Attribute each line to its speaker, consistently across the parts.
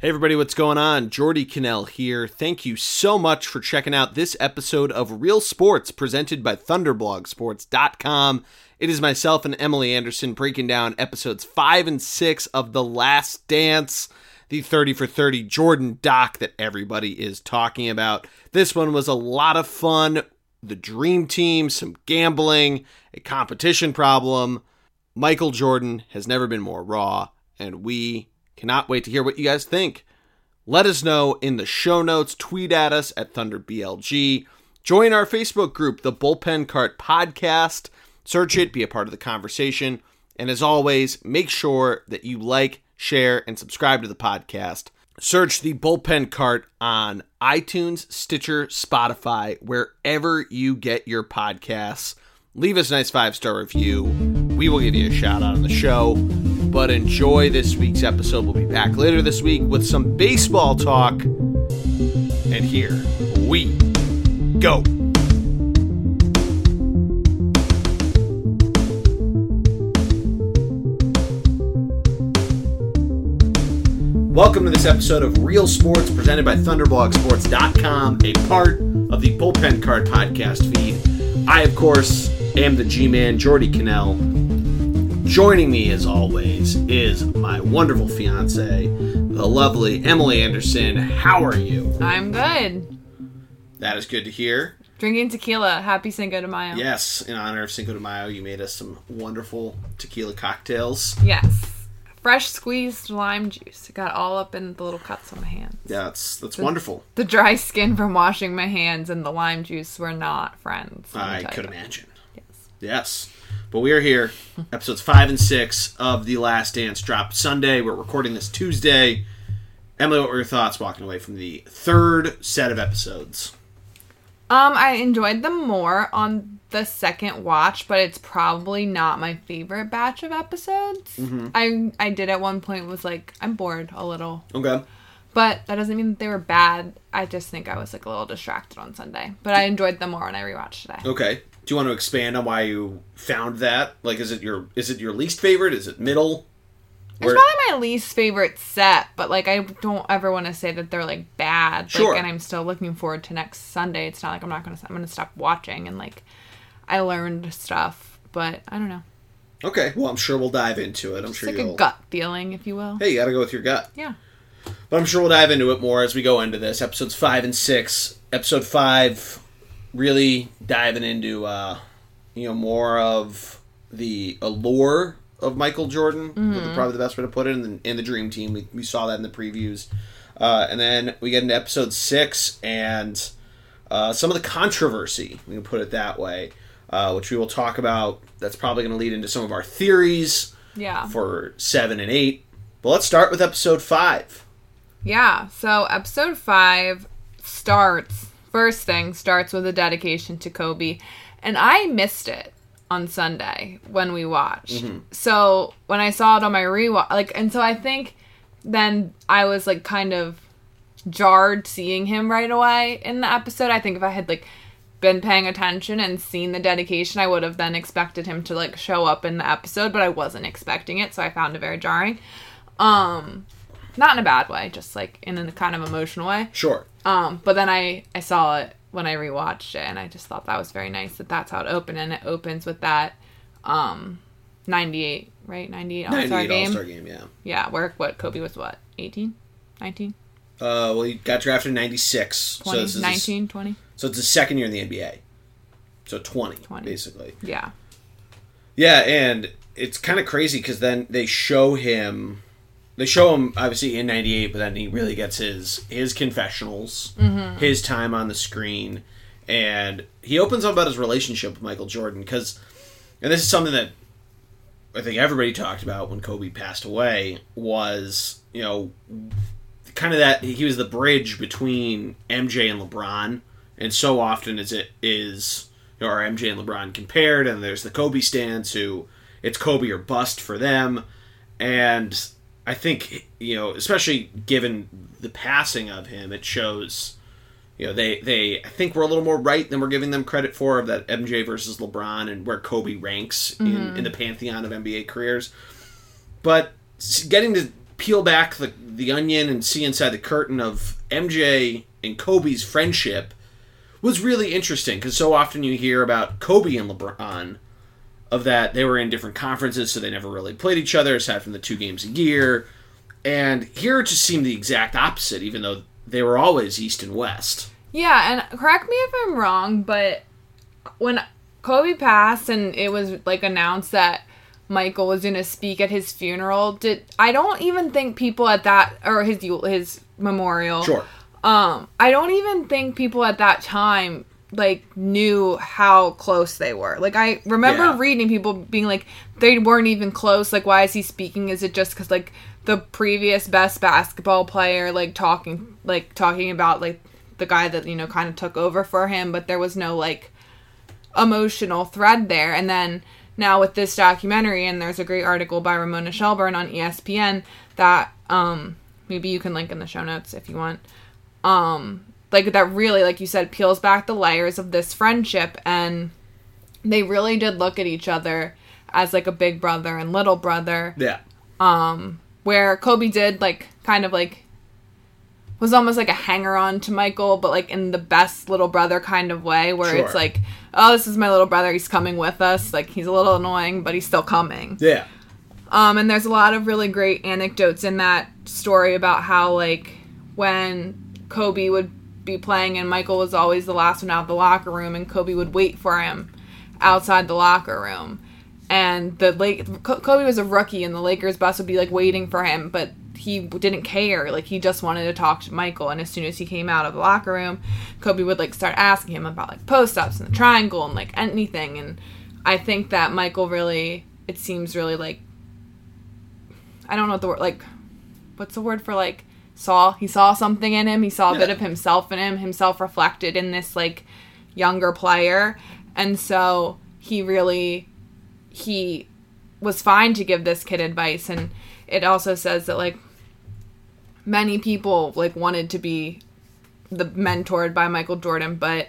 Speaker 1: Hey everybody, what's going on? Geordie Connell here. Thank you so much for checking out this episode of Reel Sports presented by ThunderblogSports.com. It is myself and Emily Anderson breaking down episodes 5 and 6 of The Last Dance, the 30 for 30 Jordan doc that everybody is talking about. This one was a lot of fun. The dream team, some gambling, a competition problem. Michael Jordan has never been more raw, and we Cannot wait to hear what you guys think. Let us know in the show notes, tweet at us at ThunderBLG. Join our Facebook group, the Bullpen Cart Podcast. Search it, be a part of the conversation. And as always, make sure that you like, share, and subscribe to the podcast. Search the Bullpen Cart on iTunes, Stitcher, Spotify, wherever you get your podcasts. Leave us a nice five star review. We will give you a shout out on the show. But enjoy this week's episode. We'll be back later this week with some baseball talk. And here we go. Welcome to this episode of Reel Sports presented by ThunderblogSports.com, a part of the Bullpen Card podcast feed. I, of course, am the G Man, Geordie Connell. Joining me, as always, is my wonderful fiance, the lovely Emily Anderson. How are you?
Speaker 2: I'm good.
Speaker 1: That is good to hear.
Speaker 2: Drinking tequila. Happy Cinco de Mayo.
Speaker 1: Yes, in honor of Cinco de Mayo, you made us some wonderful tequila cocktails.
Speaker 2: Yes. Fresh squeezed lime juice. It got all up in the little cuts on my hands.
Speaker 1: Yeah, that's that's wonderful.
Speaker 2: The dry skin from washing my hands and the lime juice were not friends. let me
Speaker 1: I
Speaker 2: tell
Speaker 1: could imagine.
Speaker 2: Yes.
Speaker 1: Yes. But we are here. Episodes five and six of The Last Dance dropped Sunday. We're recording this Tuesday. Emily, what were your thoughts walking away from the third set of episodes?
Speaker 2: Um, I enjoyed them more on the second watch, but it's probably not my favorite batch of episodes.
Speaker 1: Mm-hmm.
Speaker 2: I I did at one point was like I'm bored a little,
Speaker 1: Okay.
Speaker 2: But that doesn't mean that they were bad. I just think I was like a little distracted on Sunday, but I enjoyed them more when I rewatched today.
Speaker 1: Okay. Do you want to expand on why you found that? Like, is it your is it your least favorite? Is it middle?
Speaker 2: It's
Speaker 1: Where-
Speaker 2: probably my least favorite set, but like I don't ever want to say that they're like bad.
Speaker 1: Sure.
Speaker 2: And I'm still looking forward to next Sunday. It's not like I'm not gonna I'm gonna stop watching and like I learned stuff, but I don't know.
Speaker 1: Okay. Well, I'm sure we'll dive into it. I'm
Speaker 2: It's
Speaker 1: sure
Speaker 2: like
Speaker 1: you'll.
Speaker 2: a gut feeling, if you will.
Speaker 1: Hey, you got to go with your gut.
Speaker 2: Yeah.
Speaker 1: But I'm sure we'll dive into it more as we go into this. Episodes five and six. Episode five, really diving into uh, you know more of the allure of Michael Jordan. be Probably the best way to put it. In the, in the Dream Team, we, we saw that in the previews, uh, and then we get into episode six and uh, some of the controversy. We can put it that way, uh, which we will talk about. That's probably going to lead into some of our theories
Speaker 2: Yeah.
Speaker 1: for seven and eight. But let's start with episode five.
Speaker 2: Yeah. So episode five starts first thing starts with a dedication to Kobe, and I missed it on Sunday when we watched. So when I saw it on my rewatch, like, and so I think then I was like kind of jarred seeing him right away in the episode. I think if I had like been paying attention and seen the dedication, I would have then expected him to like show up in the episode, but I wasn't expecting it, so I found it very jarring. Um not in a bad way, just like in a kind of emotional way.
Speaker 1: Sure.
Speaker 2: Um, but then I I saw it when I rewatched it, and I just thought that was very nice that that's how it opened, and it opens with that um, ninety eight right ninety eight All Star
Speaker 1: 98
Speaker 2: game.
Speaker 1: All-Star game, yeah.
Speaker 2: Yeah, where what Kobe was what 18? 19?
Speaker 1: Uh, well, he got drafted in 96. So
Speaker 2: 20,
Speaker 1: this is his-
Speaker 2: 19, 20?
Speaker 1: so it's his second year in the NBA. So 20,
Speaker 2: 20.
Speaker 1: basically.
Speaker 2: Yeah.
Speaker 1: Yeah, and it's kind of crazy because then they show him... They show him, obviously, in 98, but then he really gets his his confessionals, mm-hmm. his time on the screen, and he opens up about his relationship with Michael Jordan because... And this is something that I think everybody talked about when Kobe passed away was, you know, kind of that he was the bridge between MJ and LeBron, and so often as it is, you know, are MJ and LeBron compared, and there's the Kobe stans who it's Kobe or bust for them, and I think you know, especially given the passing of him, it shows. You know, they, they I think we're a little more right than we're giving them credit for of that MJ versus LeBron and where Kobe ranks in, in mm-hmm. the pantheon of NBA careers. But getting to peel back the the onion and see inside the curtain of MJ and Kobe's friendship was really interesting because so often you hear about Kobe and LeBron of that they were in different conferences, so they never really played each other aside from the two games a year. And here it just seemed the exact opposite, even though they were always East and West.
Speaker 2: Yeah, and correct me if I'm wrong, but when Kobe passed and it was like announced that Michael was going to speak at his funeral, did I don't even think people at that or his his memorial.
Speaker 1: Sure.
Speaker 2: Um, I don't even think people at that time like knew how close they were. Like I remember
Speaker 1: Yeah.
Speaker 2: reading people being like they weren't even close. Like why is he speaking? Is it just cuz like the previous best basketball player like talking like talking about like the guy that you know kind of took over for him, but there was no like emotional thread there. And then now with this documentary, and there's a great article by Ramona Shelburne on ESPN that um, maybe you can link in the show notes if you want. Um, like that really, like you said, peels back the layers of this friendship, and they really did look at each other as like a big brother and little brother
Speaker 1: Yeah.
Speaker 2: Um where Kobe did like kind of like was almost like a hanger on to Michael, but like in the best little brother kind of way, where it's like, oh, this is my little brother. He's coming with us. Like he's a little annoying, but he's still coming.
Speaker 1: Yeah.
Speaker 2: Um, and there's a lot of really great anecdotes in that story about how like when Kobe would be playing and Michael was always the last one out of the locker room, and Kobe would wait for him outside the locker room. And the Lake Kobe was a rookie, and the Lakers bus would be like waiting for him, but he didn't care. Like he just wanted to talk to Michael. And as soon as he came out of the locker room, Kobe would like start asking him about like post ups and the triangle and like anything. And I think that Michael really, it seems really like I don't know what the word like what's the word for like saw he saw something in him. He saw a bit of himself in him himself reflected in this like younger player. And so he really he was fine to give this kid advice. And it also says that like many people like wanted to be the mentored by Michael Jordan. But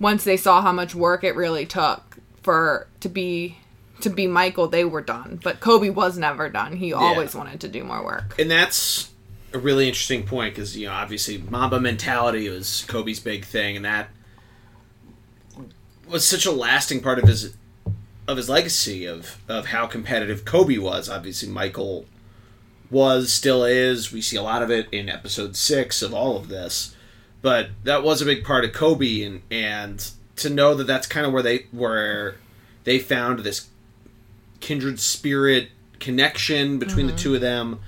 Speaker 2: once they saw how much work it really took for to be to be Michael they were done. But Kobe was never done. He always wanted to do more work.
Speaker 1: And that's a really interesting point because you know obviously Mamba mentality was Kobe's big thing, and that was such a lasting part of his of his legacy of of how competitive Kobe was. Obviously, Michael was still is. We see a lot of it in episode six of all of this, but that was a big part of Kobe, and and to know that that's kind of where they where they found this kindred spirit connection between the mm-hmm. two of them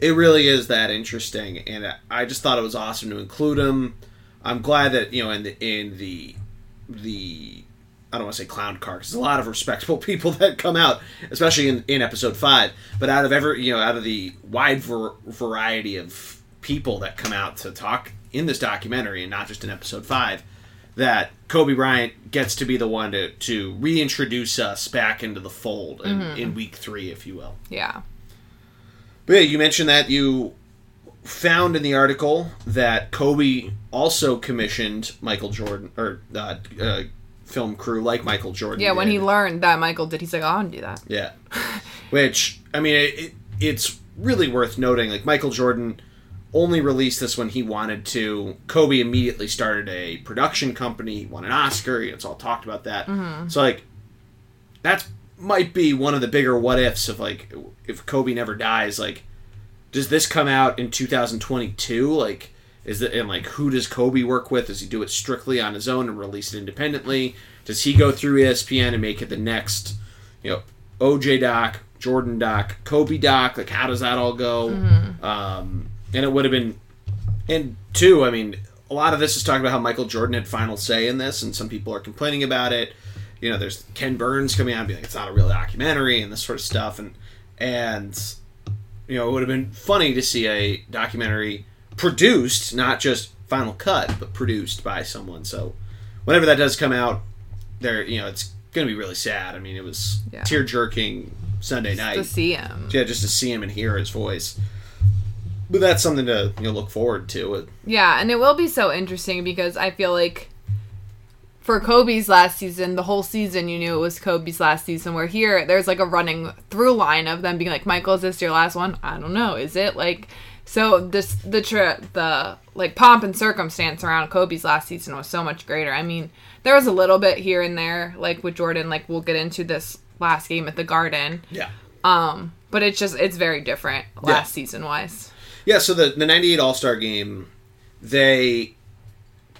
Speaker 1: it really is that interesting and i just thought it was awesome to include him. I'm glad that you know in the in the the i don't want to say clown car because there's a lot of respectable people that come out especially in, in episode five but out of every you know out of the wide ver- variety of people that come out to talk in this documentary and not just in episode five that Kobe Bryant gets to be the one to, to reintroduce us back into the fold in, mm-hmm. in week three, if you will.
Speaker 2: yeah
Speaker 1: But yeah, you mentioned that you found in the article that Kobe also commissioned Michael Jordan or uh, uh, film crew like Michael Jordan.
Speaker 2: yeah when
Speaker 1: did.
Speaker 2: he learned that Michael did he's like oh, I want to do that
Speaker 1: Yeah. Which, I mean, it, it, it's really worth noting. Like, Michael Jordan only released this when he wanted to. Kobe immediately started a production company, he won an Oscar. It's all talked about that. So, like, that's might be one of the bigger what ifs of, like, if Kobe never dies, like, does this come out in 2022? Like, is it, and like, who does Kobe work with? Does he do it strictly on his own and release it independently? Does he go through ESPN and make it the next, you know, OJ doc, Jordan doc, Kobe doc? Like, how does that all go? Um, and it would have been, and two, I mean, a lot of this is talking about how Michael Jordan had final say in this, and some people are complaining about it. You know, there's Ken Burns coming out and being like, it's not a real documentary and this sort of stuff, and and you know, it would have been funny to see a documentary produced, not just final cut, but produced by someone. So, whenever that does come out, there, you know, it's going to be really sad. I mean, it was
Speaker 2: Yeah.
Speaker 1: tear jerking Sunday night.
Speaker 2: to see him
Speaker 1: yeah, just to see him and hear his voice. But that's something to you know look forward to.
Speaker 2: Yeah, and it will be so interesting because I feel like for Kobe's last season, the whole season you knew it was Kobe's last season. Where here, there's like a running through line of them being like, "Michael, is this your last one?" I don't know. Is it like So this the tri- the like pomp and circumstance around Kobe's last season was so much greater. I mean, there was a little bit here and there, like with Jordan. Like we'll get into this last game at the Garden,
Speaker 1: Yeah.
Speaker 2: um, but it's just it's very different last
Speaker 1: Yeah.
Speaker 2: season wise.
Speaker 1: Yeah, so the the 98 All-Star game, they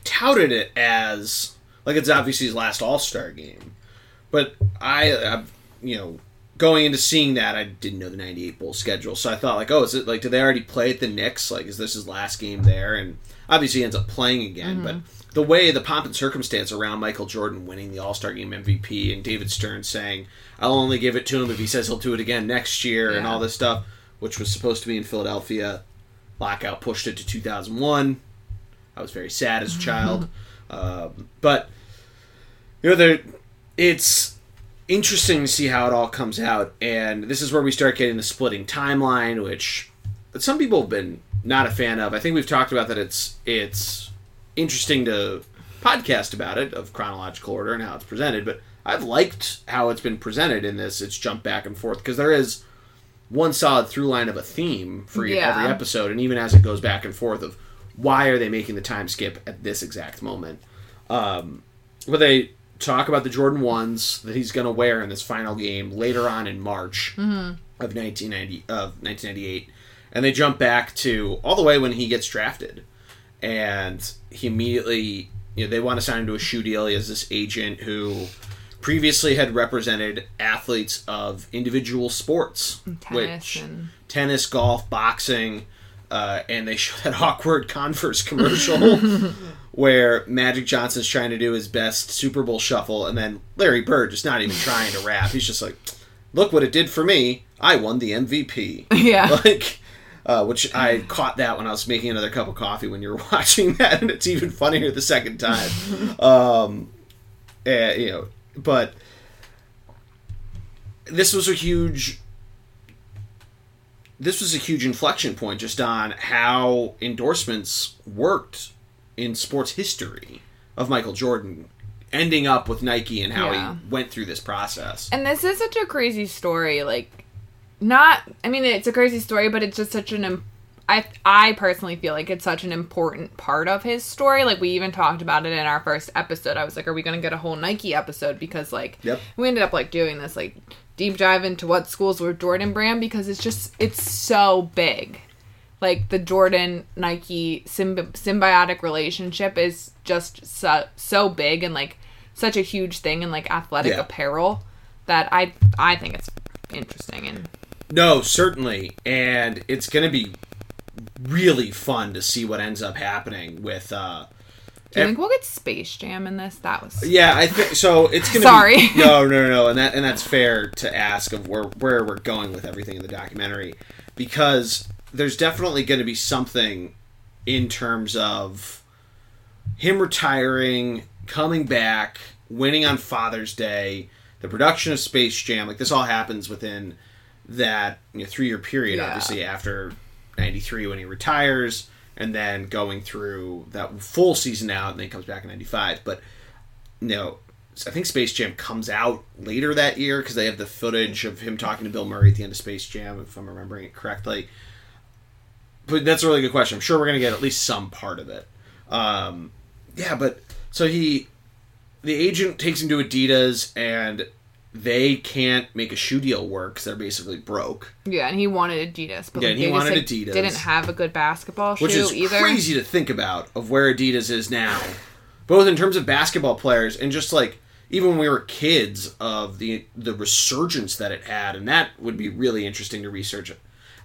Speaker 1: touted it as like it's obviously his last All-Star game. But I, I you know, going into seeing that, I didn't know the 98 bowl schedule. So I thought like, oh, is it like do they already play at the Knicks? Like is this his last game there? And obviously he ends up playing again, but mm-hmm. the way the pomp and circumstance around Michael Jordan winning the All Star Game MVP and David Stern saying, "I'll only give it to him if he says he'll do it again next year," and all this stuff, which was supposed to be in Philadelphia, lockout pushed it to 2001. I was very sad as a child, um, but you know, there it's interesting to see how it all comes out, and this is where we start getting the splitting timeline, which some people have been not a fan of. I think we've talked about that. It's it's interesting to podcast about it of chronological order and how it's presented, but I've liked how it's been presented in this. It's jumped back and forth because there is one solid through line of a theme for
Speaker 2: Yeah.
Speaker 1: every episode, and even as it goes back and forth of why are they making the time skip at this exact moment. Um, but they talk about the Jordan ones that he's going to wear in this final game later on in March of 1990 of 1998, and they jump back to all the way when he gets drafted, and he immediately you know they want to sign him to a shoe deal. He has this agent who previously had represented athletes of individual sports,
Speaker 2: Tennis
Speaker 1: which
Speaker 2: and
Speaker 1: tennis, golf, boxing, uh, and they show that awkward Converse commercial where Magic Johnson's trying to do his best Super Bowl shuffle, and then Larry Bird just not even trying to rap. He's just like, "Look what it did for me! I won the MVP."
Speaker 2: yeah.
Speaker 1: like. Uh, which I caught that when I was making another cup of coffee when you were watching that, and it's even funnier the second time. um, eh, you know, but this was a huge this was a huge inflection point just on how endorsements worked in sports history of Michael Jordan ending up with Nike and how
Speaker 2: Yeah.
Speaker 1: he went through this process.
Speaker 2: And this is such a crazy story. Like, not. I mean, it's a crazy story, but it's just such an. im- I I personally feel like it's such an important part of his story. Like we even talked about it in our first episode. I was like, "Are we going to get a whole Nike episode?" Because like
Speaker 1: Yep.
Speaker 2: we ended up like doing this like deep dive into what schools were Jordan brand because it's just it's so big. Like the Jordan Nike symbi- symbiotic relationship is just so so big and like such a huge thing in like athletic
Speaker 1: Yeah.
Speaker 2: apparel that I I think it's interesting and
Speaker 1: No, certainly, and it's going to be really fun to see what ends up happening with. Uh,
Speaker 2: do you think we'll get Space Jam in this? That was
Speaker 1: yeah, I think so. It's going to
Speaker 2: Sorry.
Speaker 1: Be, no, no, no, no, and that and that's fair to ask of where where we're going with everything in the documentary because there's definitely going to be something in terms of him retiring, coming back, winning on Father's Day, the production of Space Jam. Like this all happens within that you know, three year period.
Speaker 2: Yeah.
Speaker 1: Obviously, after '93 when he retires, and then going through that full season out, and then he comes back in '95. But you know, I think Space Jam comes out later that year because they have the footage of him talking to Bill Murray at the end of Space Jam, if I'm remembering it correctly. But that's a really good question. I'm sure we're gonna get at least some part of it. Um, yeah, but so he, the agent takes him to Adidas, and they can't make a shoe deal work because they're basically broke.
Speaker 2: yeah, and he wanted Adidas, but
Speaker 1: Yeah,
Speaker 2: like,
Speaker 1: he wanted
Speaker 2: like,
Speaker 1: Adidas.
Speaker 2: Didn't have a good basketball shoe
Speaker 1: which is
Speaker 2: either.
Speaker 1: crazy to think about of where Adidas is now, both in terms of basketball players and just like even when we were kids of the the resurgence that it had, and that would be really interesting to research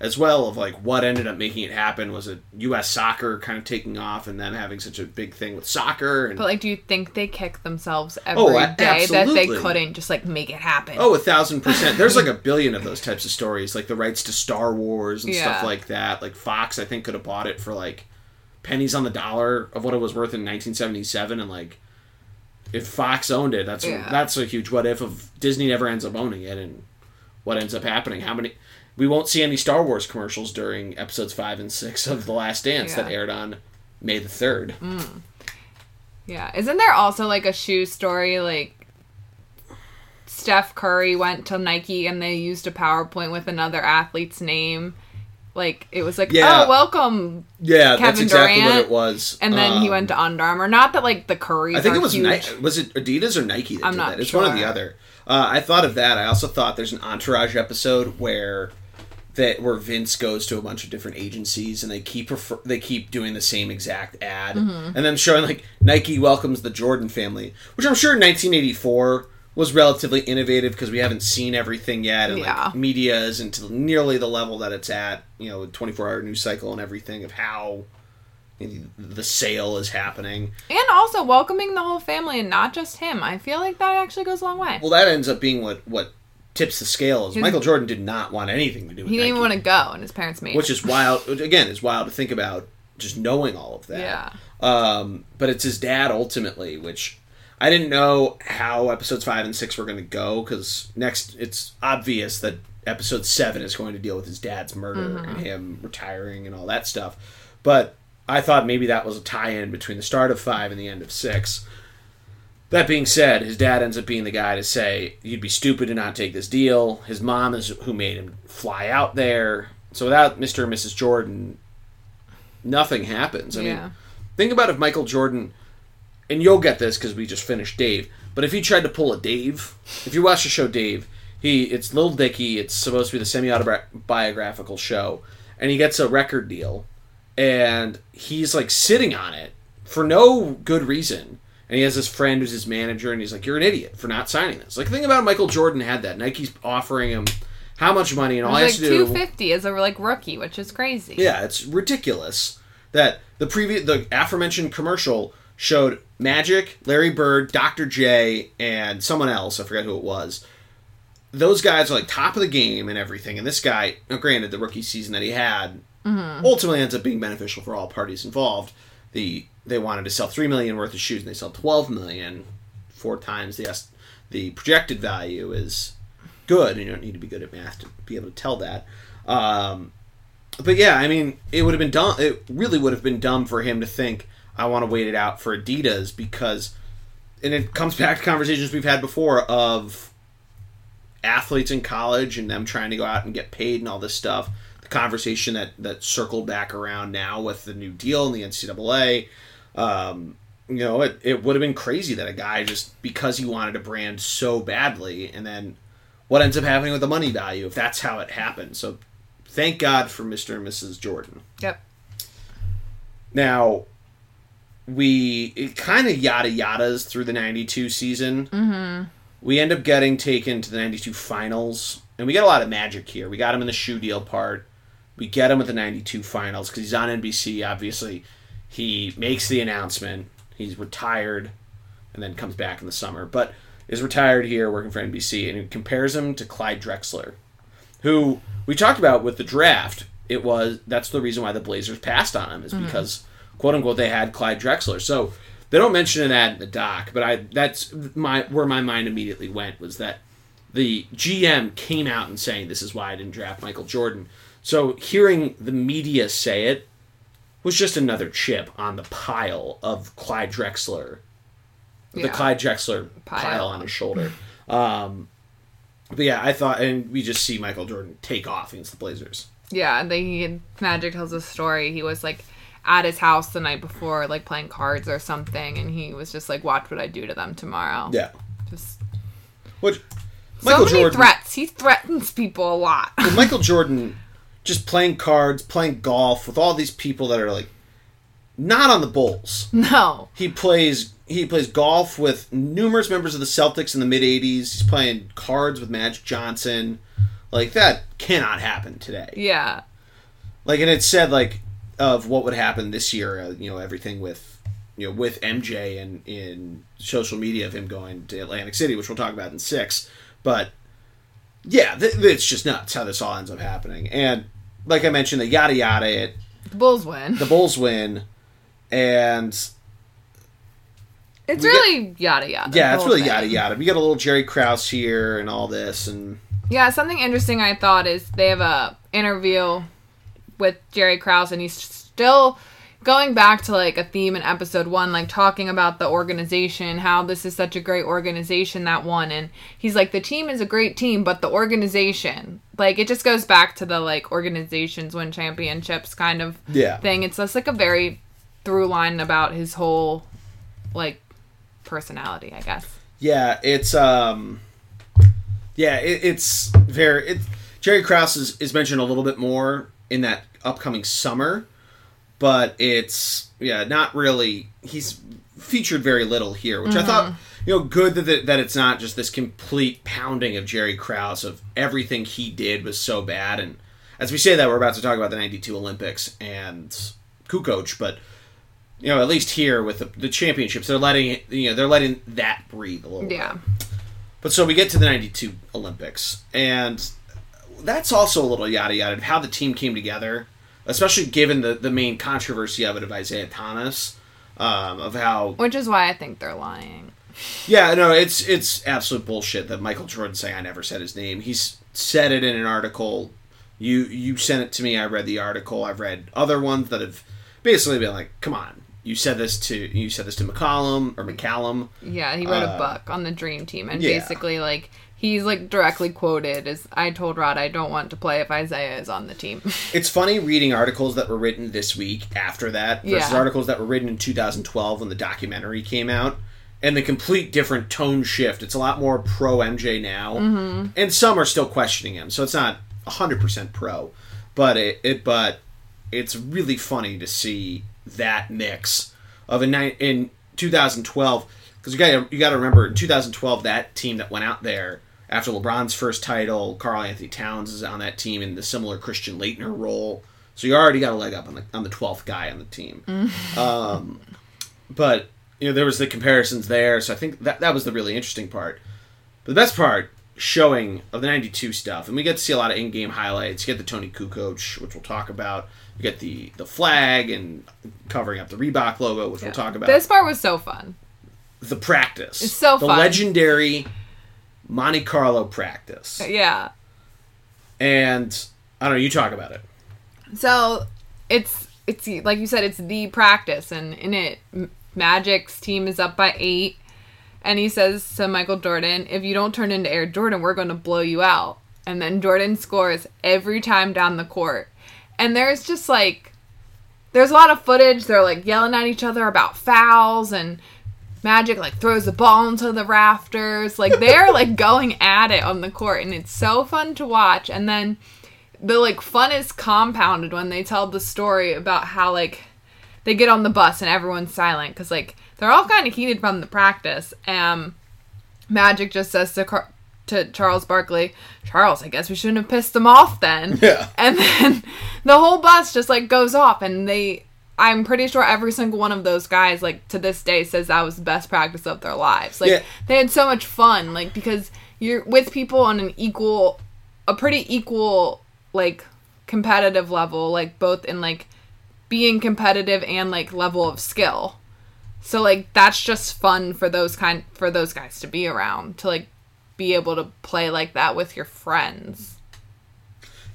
Speaker 1: as well of like what ended up making it happen was it U.S. soccer kind of taking off and them having such a big thing with soccer and
Speaker 2: But like, do you think they kick themselves oh, every
Speaker 1: Oh,
Speaker 2: day
Speaker 1: a-
Speaker 2: that they couldn't just like make it happen?
Speaker 1: Oh, a thousand percent. There's like a billion of those types of stories, like the rights to Star Wars and stuff like that. Like Fox, I think, could have bought it for like pennies on the dollar of what it was worth in 1977, and like if Fox owned it, that's
Speaker 2: Yeah.
Speaker 1: that's a huge what if of Disney never ends up owning it, and what ends up happening? How many? We won't see any Star Wars commercials during episodes five and six of The Last Dance that aired on May the third.
Speaker 2: Yeah. Isn't there also like a shoe story like Steph Curry went to Nike and they used a PowerPoint with another athlete's name Like it was like,
Speaker 1: Yeah.
Speaker 2: oh, welcome,
Speaker 1: Yeah, that's
Speaker 2: Kevin
Speaker 1: exactly what
Speaker 2: Durant,
Speaker 1: it was.
Speaker 2: and then he
Speaker 1: Um,
Speaker 2: went to Under Armour. Not that like the Curry.
Speaker 1: I think it was
Speaker 2: huge.
Speaker 1: Ni- was it Adidas or Nike that
Speaker 2: I'm
Speaker 1: did
Speaker 2: not
Speaker 1: that? It's one or the other. Uh, I thought of that. I also thought there's an Entourage episode where that where Vince goes to a bunch of different agencies and they keep refer- they keep doing the same exact ad
Speaker 2: Mm-hmm.
Speaker 1: and then showing like Nike welcomes the Jordan family, which I'm sure in 1984 was relatively innovative because we haven't seen everything yet and
Speaker 2: Yeah.
Speaker 1: like media isn't nearly the level that it's at, you know, 24 hour news cycle and everything of how the sale is happening.
Speaker 2: And also welcoming the whole family and not just him. I feel like that actually goes a long way.
Speaker 1: Well, that ends up being what what tips the scale. Is Michael Jordan did not want anything to do with
Speaker 2: he didn't even want to go, and his parents made.
Speaker 1: which
Speaker 2: him.
Speaker 1: is wild. Which again is wild to think about. Just knowing all of that.
Speaker 2: yeah,
Speaker 1: Um, but it's his dad ultimately, which I didn't know how episodes five and six were going to go because next it's obvious that episode seven is going to deal with his dad's murder and him retiring and all that stuff. But I thought maybe that was a tie-in between the start of five and the end of six. That being said, his dad ends up being the guy to say you'd be stupid to not take this deal. His mom is who made him fly out there. So without Mr. and Mrs. Jordan, nothing happens. I mean. Think about if Michael Jordan, and you'll get this because we just finished Dave. But if he tried to pull a Dave, if you watch the show Dave, he it's Lil Dicky. It's supposed to be the semi-autobiographical show, and he gets a record deal, and he's like sitting on it for no good reason. And he has this friend who's his manager, and he's like, "You're an idiot for not signing this." Like, think about Michael Jordan had that. Nike's offering him how much money, and all
Speaker 2: It
Speaker 1: he
Speaker 2: was
Speaker 1: has
Speaker 2: like
Speaker 1: to do
Speaker 2: two fifty as a like rookie, which is crazy.
Speaker 1: yeah, it's ridiculous that the previous the aforementioned commercial showed Magic, Larry Bird, Dr. J, and someone else. I forget who it was. Those guys are like top of the game and everything, and this guy, now granted, the rookie season that he had mm-hmm. ultimately ends up being beneficial for all parties involved. The they wanted to sell three million worth of shoes, and they sell twelve million, four times the est- the projected value is good, and you don't need to be good at math to be able to tell that. Um, but yeah, I mean, it would have been dumb. It really would have been dumb for him to think I want to wait it out for Adidas because, and it comes back to conversations we've had before of athletes in college and them trying to go out and get paid and all this stuff. The conversation that that circled back around now with the new deal in the NCAA. Um, you know, it, it would have been crazy that a guy just because he wanted a brand so badly, and then what ends up happening with the money value if that's how it happened. So thank God for Mr. and Mrs. Jordan.
Speaker 2: Yep.
Speaker 1: Now, we kind of yada yadas through the 92 season. Mm-hmm. We end up getting taken to the 92 finals, and we get a lot of magic here. We got him in the shoe deal part. We get him at the 92 finals because he's on NBC, obviously. He makes the announcement. He's retired and then comes back in the summer, but is retired here working for NBC, and he compares him to Clyde Drexler, who we talked about with the draft. It was that's the reason why the Blazers passed on him is mm-hmm. because quote unquote they had Clyde Drexler. So they don't mention that in the doc, but I that's my where my mind immediately went was that the GM came out and saying this is why I didn't draft Michael Jordan. So hearing the media say it was just another chip on the pile of Clyde Drexler, the
Speaker 2: Yeah.
Speaker 1: Clyde Drexler pile,
Speaker 2: Pile.
Speaker 1: on his shoulder. Um, but yeah, I thought, and we just see Michael Jordan take off against the Blazers.
Speaker 2: Yeah, and then he Magic tells a story. He was like at his house the night before, like playing cards or something, and he was just like, "Watch what I do to them tomorrow."
Speaker 1: Yeah,
Speaker 2: Just
Speaker 1: which
Speaker 2: so
Speaker 1: Michael
Speaker 2: many
Speaker 1: Jordan,
Speaker 2: threats. He threatens people a lot.
Speaker 1: Well, Michael Jordan just playing cards, playing golf with all these people that are like not on the Bulls.
Speaker 2: no.
Speaker 1: He plays he plays golf with numerous members of the Celtics in the mid '80s. He's playing cards with Magic Johnson. Like that cannot happen today.
Speaker 2: Yeah.
Speaker 1: Like, and it said like of what would happen this year. Uh, you know, everything with you know with MJ and in social media of him going to Atlantic City, which we'll talk about in six. But yeah, th- it's just nuts how this all ends up happening. And like I mentioned, the yada yada it.
Speaker 2: The Bulls win.
Speaker 1: The Bulls win, and
Speaker 2: it's really yada yada.
Speaker 1: yeah, it's really
Speaker 2: thing.
Speaker 1: yada yada. We got a little Jerry Krause here and all this, and
Speaker 2: Yeah, something interesting I thought is they have a interview with Jerry Krause, and he's still going back to like a theme in episode one, like talking about the organization, how this is such a great organization that won. And he's like, the team is a great team, but the organization, like, it just goes back to the like organizations win championships kind of
Speaker 1: Yeah.
Speaker 2: thing. It's just like a very through line about his whole like personality, I guess.
Speaker 1: Yeah, it's um, yeah, it, it's very. It, Jerry Krause is, is mentioned a little bit more in that upcoming summer, but it's yeah, not really. He's featured very little here, which I thought mm-hmm. you know good that that that it's not just this complete pounding of Jerry Krause of everything he did was so bad. And as we say that, we're about to talk about the '92 Olympics and Kukoc, but you know, at least here with the, the championships, they're letting you know they're letting that breathe a little. bit.
Speaker 2: Yeah.
Speaker 1: But so we get to the '92 Olympics, and that's also a little yada yada of how the team came together, especially given the the main controversy of it of Isiah Thomas, um, of how
Speaker 2: Which is why I think they're lying.
Speaker 1: yeah no it's it's absolute bullshit that Michael Jordan saying I never said his name. He's said it in an article. You you sent it to me. I read the article. I've read other ones that have basically been like, come on. You said this to you said this to McCollum or McCallum.
Speaker 2: Yeah, he wrote
Speaker 1: Uh,
Speaker 2: a book on the dream team and
Speaker 1: yeah.
Speaker 2: basically like he's like directly quoted as I told Rod I don't want to play if Isiah is on the team.
Speaker 1: It's funny reading articles that were written this week after that versus
Speaker 2: Yeah.
Speaker 1: articles that were written in 2012 when the documentary came out, and the complete different tone shift. It's a lot more pro MJ now, mm-hmm. and some are still questioning him, so it's not 100% pro, but it, it but it's really funny to see that mix of a ni- in 2012 because you got you got to remember in 2012 that team that went out there after LeBron's first title, Karl-Anthony Towns is on that team in the similar Christian Laettner role, so you already got a leg up on the on the 12th guy on the team. um, but you know there was the comparisons there, so I think that that was the really interesting part. But the best part showing of the 92 stuff and we get to see a lot of in-game highlights you get the toni kukoc which we'll talk about you get the the flag and covering up the reebok logo which we'll talk about
Speaker 2: This part was so fun.
Speaker 1: the practice
Speaker 2: It's so
Speaker 1: the
Speaker 2: fun.
Speaker 1: legendary monte carlo practice
Speaker 2: Yeah.
Speaker 1: and i don't know you talk about it
Speaker 2: So it's it's like you said, it's the practice, and in it, Magic's team is up by eight, and he says to Michael Jordan, "If you don't turn into Air Jordan, we're going to blow you out." And then Jordan scores every time down the court, and there's just like there's a lot of footage. They're like yelling at each other about fouls and. Magic like throws the ball into the rafters. Like they're like going at it on the court and it's so fun to watch. And then the like fun is compounded when they tell the story about how like they get on the bus and everyone's silent because like they're all kind of heated from the practice. Um, Magic just says to Car- to Charles Barkley, Charles, I guess we shouldn't have pissed them off then.
Speaker 1: Yeah.
Speaker 2: And then the whole bus just like goes off and they. I'm pretty sure every single one of those guys, like to this day, says that was the best practice of their lives. Like
Speaker 1: Yeah.
Speaker 2: they had so much fun, like because you're with people on an equal, a pretty equal, like competitive level, like both in like being competitive and like level of skill. So like that's just fun for those kind for those guys to be around to like be able to play like that with your friends.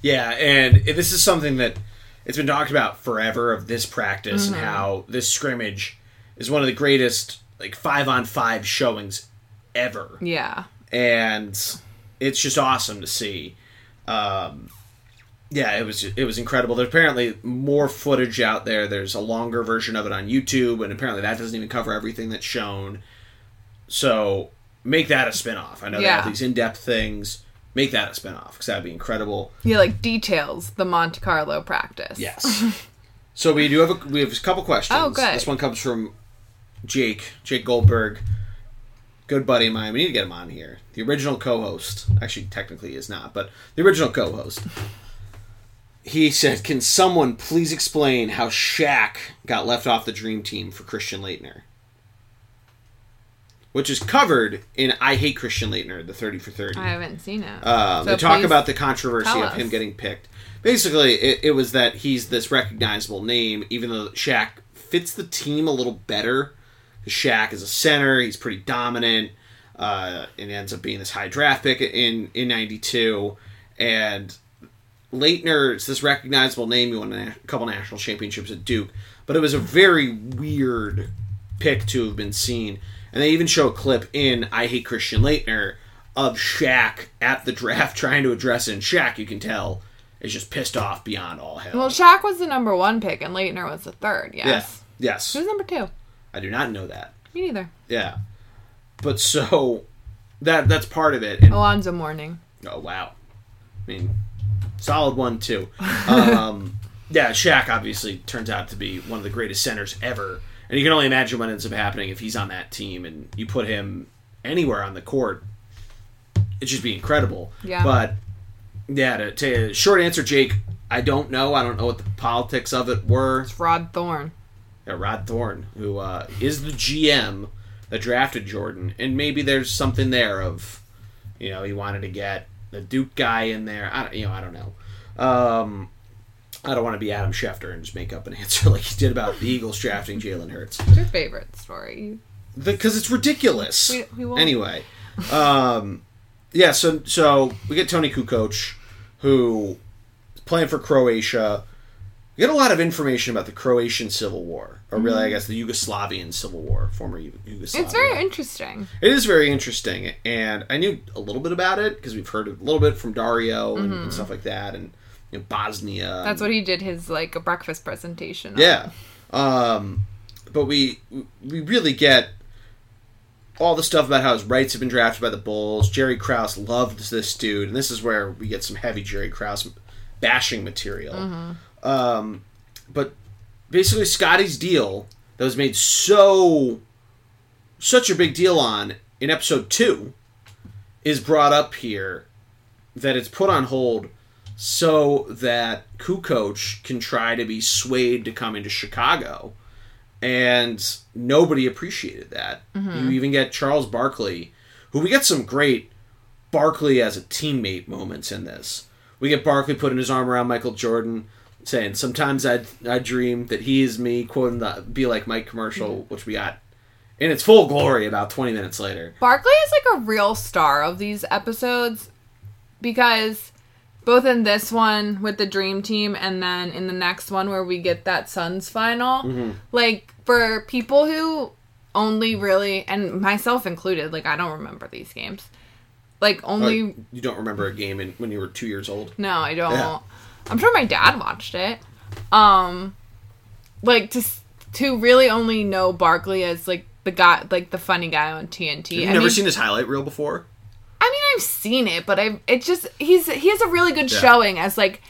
Speaker 1: Yeah, and this is something that it's been talked about forever of this practice
Speaker 2: Mm-hmm.
Speaker 1: and how this scrimmage is one of the greatest like five on five showings ever,
Speaker 2: Yeah.
Speaker 1: and it's just awesome to see. Um, yeah, it was it was incredible. There's apparently more footage out there. There's a longer version of it on YouTube, and apparently that doesn't even cover everything that's shown. So make that a spinoff. I know they have these in depth things. Make that a spinoff because that'd be incredible.
Speaker 2: Yeah, like details the Monte Carlo practice.
Speaker 1: Yes. so we do have a we have a couple questions.
Speaker 2: Oh, good.
Speaker 1: This one comes from Jake Jake Goldberg, good buddy of mine. We need to get him on here. The original co-host, actually, technically, is not, but the original co-host. He said, "Can someone please explain how Shaq got left off the Dream Team for Christian Laettner?" Which is covered in "I Hate Christian Laettner," the Thirty for Thirty.
Speaker 2: I haven't seen it.
Speaker 1: Um,
Speaker 2: So
Speaker 1: they talk about the controversy of him getting picked. Basically, it, it was that he's this recognizable name, even though Shaq fits the team a little better. Shaq is a center; he's pretty dominant, uh, and ends up being this high draft pick in in '92. And Laettner is this recognizable name. He won a couple national championships at Duke, but it was a very weird pick to have been seen. And they even show a clip in I Hate Christian Laettner of Shaq at the draft trying to address it. And Shaq, you can tell, is just pissed off beyond all hell.
Speaker 2: Well, Shaq was the number one pick and Laettner was the third.
Speaker 1: yeah.
Speaker 2: Yes.
Speaker 1: Yes.
Speaker 2: Who's number two?
Speaker 1: I do not know that.
Speaker 2: Me neither.
Speaker 1: Yeah. But so that that's part of it. And
Speaker 2: Alonzo Mourning.
Speaker 1: Oh wow! I mean, solid one too. Um, yeah, Shaq obviously turns out to be one of the greatest centers ever, and you can only imagine what ends up happening if he's on that team and you put him anywhere on the court. It'd just be incredible.
Speaker 2: Yeah.
Speaker 1: But yeah, to, to short answer, Jake, I don't know. I don't know what the politics of it were.
Speaker 2: It's Rod Thorn.
Speaker 1: Yeah, Rod Thorn, who uh, is the GM that drafted Jordan, and maybe there's something there of, you know, he wanted to get the Duke guy in there. I don't, you know, I don't know. Um, I don't want to be Adam Schefter and just make up an answer like he did about the Eagles drafting Jalen Hurts
Speaker 2: What's your favorite story?
Speaker 1: because it's ridiculous.
Speaker 2: We- we won't-
Speaker 1: Anyway, um, yeah. So so we get Toni Kukoc, who is playing for Croatia. We get a lot of information about the Croatian Civil War, or really, I guess, the Yugoslavian Civil War, former Yu- Yugoslavia.
Speaker 2: Mm-hmm. It's very interesting.
Speaker 1: It is very interesting, and I knew a little bit about it because we've heard a little bit from Dario and, and stuff like that, and you know, Bosnia.
Speaker 2: Mm-hmm. That's what he did his like a breakfast presentation. on.
Speaker 1: Yeah. Um, but we we really get all the stuff about how his rights have been drafted by the Bulls. Jerry Krause loved this dude, and this is where we get some heavy Jerry Krause bashing material. Um, but basically, Scottie's deal that was made so such a big deal on in episode two is brought up here that it's put on hold so that Kukoc can try to be swayed to come into Chicago. And nobody appreciated that. Mm-hmm. You even get Charles Barkley, who we get some great Barkley as a teammate moments in this. We get Barkley putting his arm around Michael Jordan, saying, "Sometimes I I dream that he is me," quoting the "Be Like Mike" commercial, mm-hmm. which we got in its full glory about twenty minutes later.
Speaker 2: Barkley is like a real star of these episodes because both in this one with the dream team and then in the next one where we get that Suns final,
Speaker 1: Mm-hmm.
Speaker 2: like for people who only really and myself included, like I don't remember these games. Like only
Speaker 1: Like, you don't remember a game in, when you were two years old?
Speaker 2: no, I don't.
Speaker 1: Yeah.
Speaker 2: I'm sure my dad watched it. Um like to to really only know Barkley as like the guy like the funny guy on TNT.
Speaker 1: You've
Speaker 2: I
Speaker 1: never
Speaker 2: mean-
Speaker 1: seen his highlight reel before?
Speaker 2: I mean, I've seen it, but I it just he's he has a really good
Speaker 1: Yeah.
Speaker 2: showing as like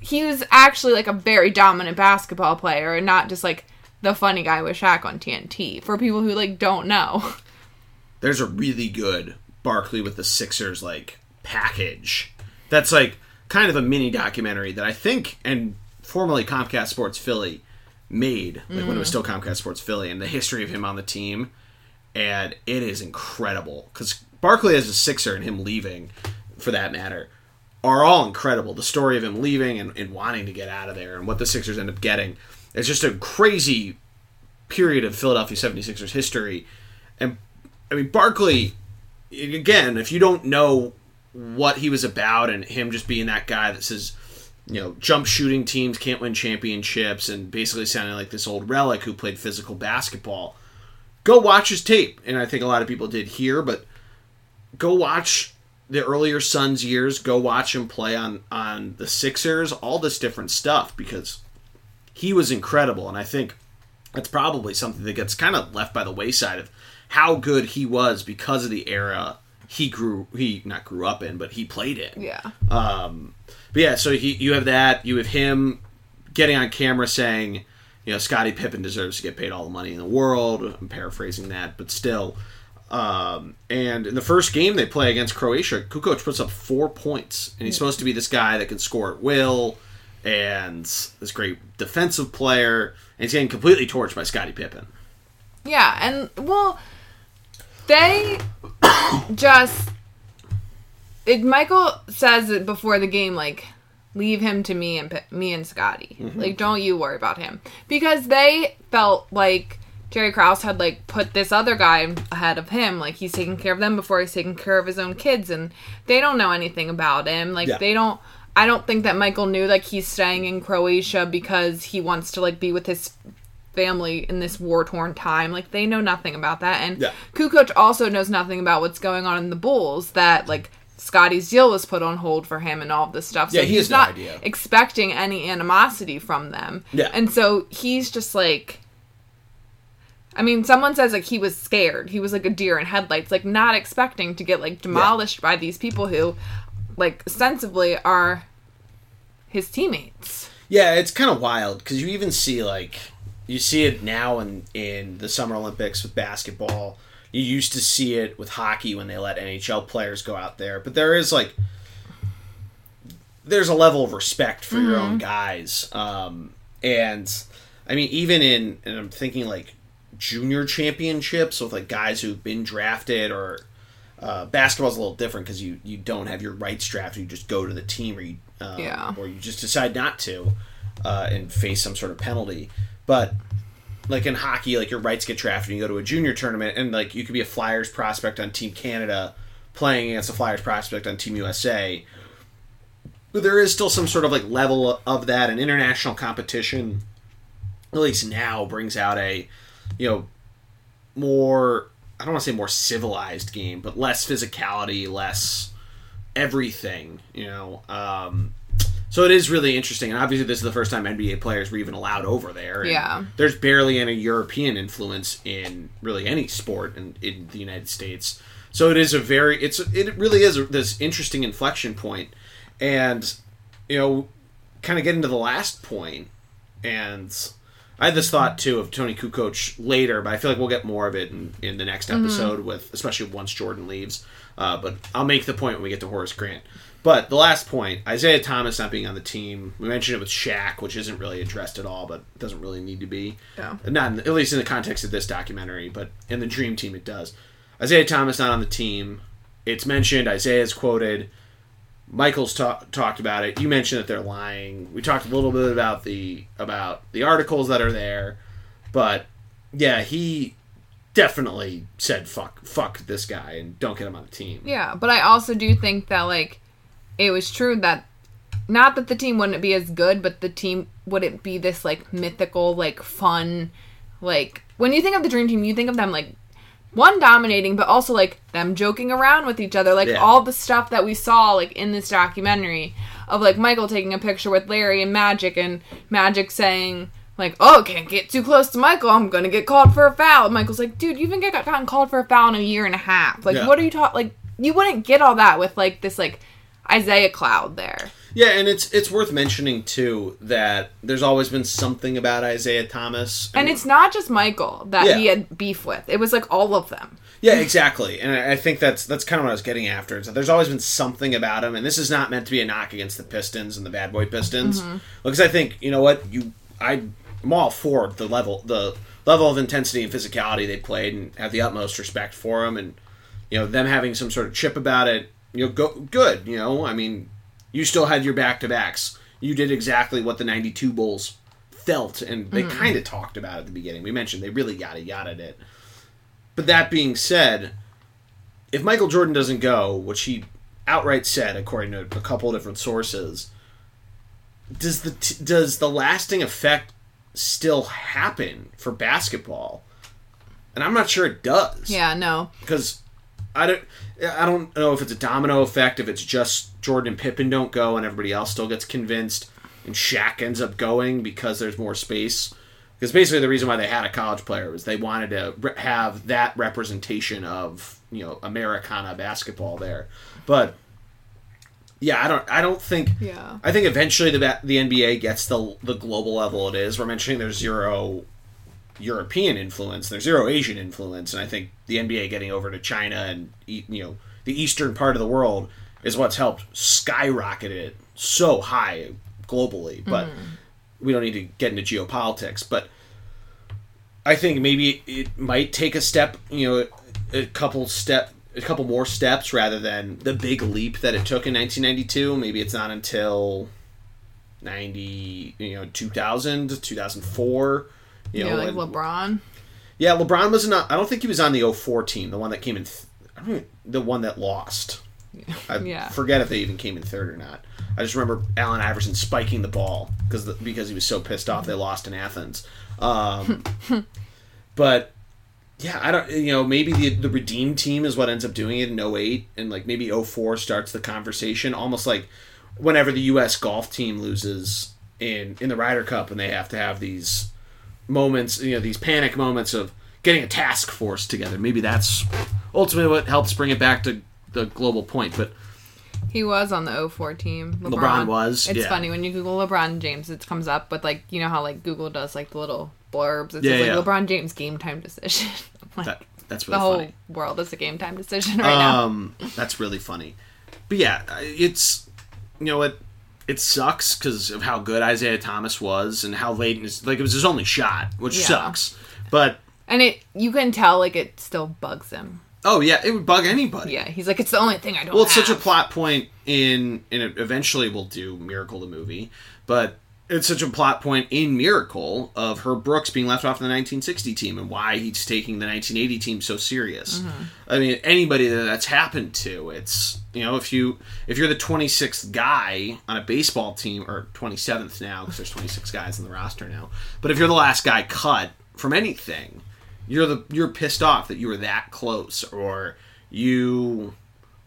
Speaker 2: he was actually like a very dominant basketball player and not just like the funny guy with Shaq on TNT. For people who like don't know,
Speaker 1: there's a really good Barkley with the Sixers like package. That's like kind of a mini documentary that I think and formerly Comcast Sports Philly made, like when it was mm. still Comcast Sports Philly, and the history of him on the team, and it is incredible because Barkley as a Sixer and him leaving, for that matter, are all incredible. The story of him leaving and, and wanting to get out of there and what the Sixers end up getting. It's just a crazy period of Philadelphia 76ers history. And I mean, Barkley, again, if you don't know what he was about and him just being that guy that says, you know, jump shooting teams can't win championships and basically sounding like this old relic who played physical basketball, go watch his tape. And I think a lot of people did here, but go watch the earlier Suns years, go watch him play on on the Sixers, all this different stuff because he was incredible and I think that's probably something that gets kind of left by the wayside of how good he was because of the era he grew he not grew up in, but he played in.
Speaker 2: yeah,
Speaker 1: Um, but yeah, so he you have that. You have him getting on camera saying, you know, Scottie Pippen deserves to get paid all the money in the world. I'm paraphrasing that, but still. Um, and in the first game they play against Croatia, Kukoc puts up four points, and he's supposed to be this guy that can score at will, and this great defensive player, and he's getting completely torched by Scottie Pippen.
Speaker 2: yeah, and well, they just it. Michael says it before the game, like leave him to me and me and Scottie. Like, don't you worry about him because they felt like Jerry Krause had like put this other guy ahead of him. Like he's taking care of them before he's taking care of his own kids, and they don't know anything about him. Like
Speaker 1: Yeah.
Speaker 2: they don't. I don't think that Michael knew like he's staying in Croatia because he wants to like be with his family in this war torn time. Like they know nothing about that. And
Speaker 1: Yeah.
Speaker 2: Kukoc also knows nothing about what's going on in the Bulls. That like Scottie's deal was put on hold for him and all of this stuff. So
Speaker 1: Yeah, he
Speaker 2: he's
Speaker 1: no
Speaker 2: not
Speaker 1: idea.
Speaker 2: expecting any animosity from them.
Speaker 1: Yeah.
Speaker 2: And so he's just like I mean, someone says like he was scared. He was like a deer in headlights, like not expecting to get like demolished by these people who like ostensibly are his teammates.
Speaker 1: Yeah, it's kind of wild because you even see like you see it now in in the Summer Olympics with basketball. You used to see it with hockey when they let NHL players go out there, but there is like there's a level of respect for your own guys, um, and I mean even in and I'm thinking like junior championships with like guys who've been drafted or uh, basketball's a little different because you you don't have your rights drafted. You just go to the team, or you um,
Speaker 2: Yeah.
Speaker 1: or you just decide not to, uh, and face some sort of penalty. But like in hockey, like your rights get drafted, and you go to a junior tournament, and like you could be a Flyers prospect on Team Canada playing against a Flyers prospect on Team USA. But there is still some sort of like level of that, and international competition, at least now, brings out a you know more I don't want to say more civilized game, but less physicality, less everything, you know. Um, so it is really interesting, and obviously this is the first time NBA players were even allowed over there.
Speaker 2: Yeah.
Speaker 1: there's barely any European influence in really any sport in, in the United States. So it is a very it's it really is this interesting inflection point, and you know, kind of getting to the last point, and I had this thought too of Toni Kukoc later, but I feel like we'll get more of it in, in the next episode with, especially once Jordan leaves. Uh, but I'll make the point when we get to Horace Grant. But the last point, Isiah Thomas not being on the team, we mentioned it with Shaq, which isn't really addressed at all, but doesn't really need to be.
Speaker 2: Yeah.
Speaker 1: Not in, at least in the context of this documentary, but in the Dream Team it does. Isiah Thomas not on the team. It's mentioned. Isiah's quoted. Michael's ta- talked about it. You mentioned that they're lying. We talked a little bit about the about the articles that are there, but yeah, he definitely said fuck fuck this guy and don't get him on the team.
Speaker 2: Yeah, but I also do think that like it was true that not that the team wouldn't be as good, but the team wouldn't be this like mythical, like fun, like when you think of the dream team, you think of them like one dominating, but also like them joking around with each other, like
Speaker 1: Yeah.
Speaker 2: all the stuff that we saw like in this documentary of like Michael taking a picture with Larry and Magic, and Magic saying. Like, oh, can't get too close to Michael. I'm gonna get called for a foul. And Michael's like, dude, you haven't get gotten called for a foul in a year and a half. Like,
Speaker 1: Yeah.
Speaker 2: what are you talking? Like, you wouldn't get all that with like this like Isiah cloud there.
Speaker 1: Yeah, and it's it's worth mentioning too that there's always been something about Isiah Thomas,
Speaker 2: And it's not just Michael that
Speaker 1: Yeah.
Speaker 2: he had beef with. It was like all of them.
Speaker 1: Yeah, exactly, and I think that's that's kind of what I was getting after. Is that there's always been something about him, and this is not meant to be a knock against the Pistons and the Bad Boy Pistons, mm-hmm. because I think you know what you I I'm all for the level the level of intensity and physicality they played, and have the utmost respect for them, and you know them having some sort of chip about it. You know, go good. You know, I mean, you still had your back to backs. You did exactly what the '92 Bulls felt, and they mm-hmm. kind of talked about at the beginning. We mentioned they really yada yada it. But that being said, if Michael Jordan doesn't go, which he outright said according to a couple of different sources, does the t- does the lasting effect still happen for basketball? And I'm not sure it does.
Speaker 2: Yeah, no.
Speaker 1: Because I don't I don't know if it's a domino effect, if it's just Jordan and Pippen don't go and everybody else still gets convinced and Shaq ends up going because there's more space. Because basically the reason why they had a college player was they wanted to have that representation of you know Americana basketball there. But yeah, I don't I don't think
Speaker 2: Yeah.
Speaker 1: I think eventually the the NBA gets the the global level it is. We're mentioning there's zero European influence, there's zero Asian influence, and I think the NBA getting over to China and you know the eastern part of the world is what's helped skyrocket it so high globally. Mm-hmm. But we don't need to get into geopolitics. But I think maybe it might take a step, you know, a couple step, a couple more steps rather than the big leap that it took in 1992. Maybe it's not until 90, you know, 2000, 2004. You
Speaker 2: Yeah, like
Speaker 1: and-
Speaker 2: LeBron.
Speaker 1: yeah, LeBron was not. I don't think he was on the 04 team, the one that came in. Th- I don't even, the one that lost. I
Speaker 2: Yeah.
Speaker 1: forget if they even came in third or not. I just remember Allen Iverson spiking the ball because because he was so pissed off they lost in Athens. Um, but yeah, I don't. You know, maybe the the redeem team is what ends up doing it in 08, and like maybe 04 starts the conversation, almost like whenever the U.S. golf team loses in in the Ryder Cup, and they have to have these moments, you know, these panic moments of getting a task force together. Maybe that's ultimately what helps bring it back to the global point. But
Speaker 2: He was on the 04 team. LeBron,
Speaker 1: LeBron was,
Speaker 2: It's
Speaker 1: yeah.
Speaker 2: funny when you Google LeBron James, it comes up with like you know how like Google does like the little blurbs. It
Speaker 1: Yeah,
Speaker 2: says like. LeBron James game time decision. like,
Speaker 1: that that's
Speaker 2: the
Speaker 1: really
Speaker 2: whole
Speaker 1: funny.
Speaker 2: world is a game time decision right now.
Speaker 1: Um, that's really funny. But yeah, it's you know what it sucks because of how good Isiah Thomas was and how late in his like it was his only shot, which
Speaker 2: Yeah.
Speaker 1: sucks. But
Speaker 2: And it you can tell like it still bugs him.
Speaker 1: oh yeah, it would bug anybody.
Speaker 2: Yeah, he's like it's the only thing I don't.
Speaker 1: Well, it's such a plot point in, and eventually we'll do Miracle the movie, but it's such a plot point in Miracle of Herb Brooks being left off the 1960 team and why he's taking the 1980 team so serious.
Speaker 2: Mm-hmm.
Speaker 1: I mean, anybody that that's happened to, it's you know, if you if you're the 26th guy on a baseball team or 27th now because there's 26 guys in the roster now, but if you're the last guy cut from anything, you're the you're pissed off that you were that close or you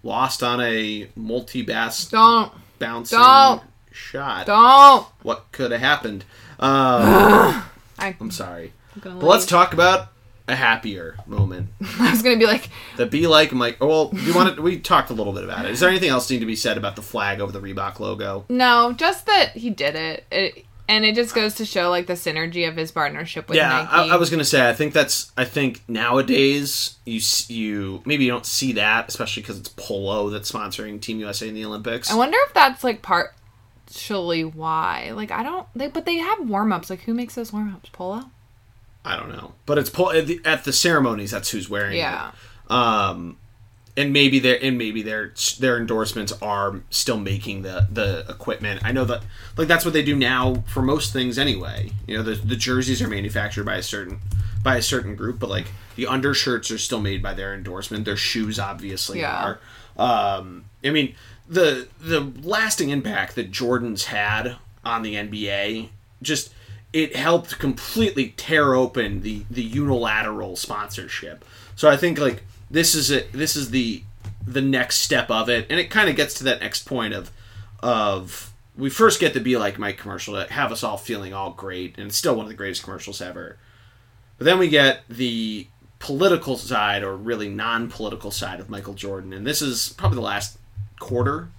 Speaker 1: lost on a multi-bass
Speaker 2: Don't
Speaker 1: bouncing
Speaker 2: Don't.
Speaker 1: Shot.
Speaker 2: don't.
Speaker 1: What could have happened? Um,
Speaker 2: I,
Speaker 1: I'm sorry, but let's talk about a happier moment.
Speaker 2: I was gonna be like,
Speaker 1: The be like Mike. Well, you want to? We talked a little bit about it. Is there anything else need to be said about the flag over the Reebok logo?
Speaker 2: no, just that he did it. it and it just goes to show like the synergy of his partnership with
Speaker 1: Yeah,
Speaker 2: Nike.
Speaker 1: I, I was gonna say. I think that's. I think nowadays you you maybe you don't see that, especially because it's Polo that's sponsoring Team USA in the Olympics.
Speaker 2: I wonder if that's like partially why. Like I don't. They but they have warm ups. Like who makes those warm ups? Polo.
Speaker 1: I don't know, but it's Pol- at the, at the ceremonies. That's who's wearing it.
Speaker 2: Yeah.
Speaker 1: um, and maybe their and maybe their their endorsements are still making the the equipment. I know that like that's what they do now for most things anyway. You know, the the jerseys are manufactured by a certain by a certain group, but like the undershirts are still made by their endorsement. Their shoes obviously
Speaker 2: Yeah.
Speaker 1: are. Um, I mean the the lasting impact that Jordan's had on the NBA just it helped completely tear open the the unilateral sponsorship. So I think like this is it. This is the the next step of it, and it kind of gets to that next point of of we first get the be like Mike commercial to have us all feeling all great, and it's still one of the greatest commercials ever. But then we get the political side, or really non-political side of Michael Jordan, and this is probably the last quarter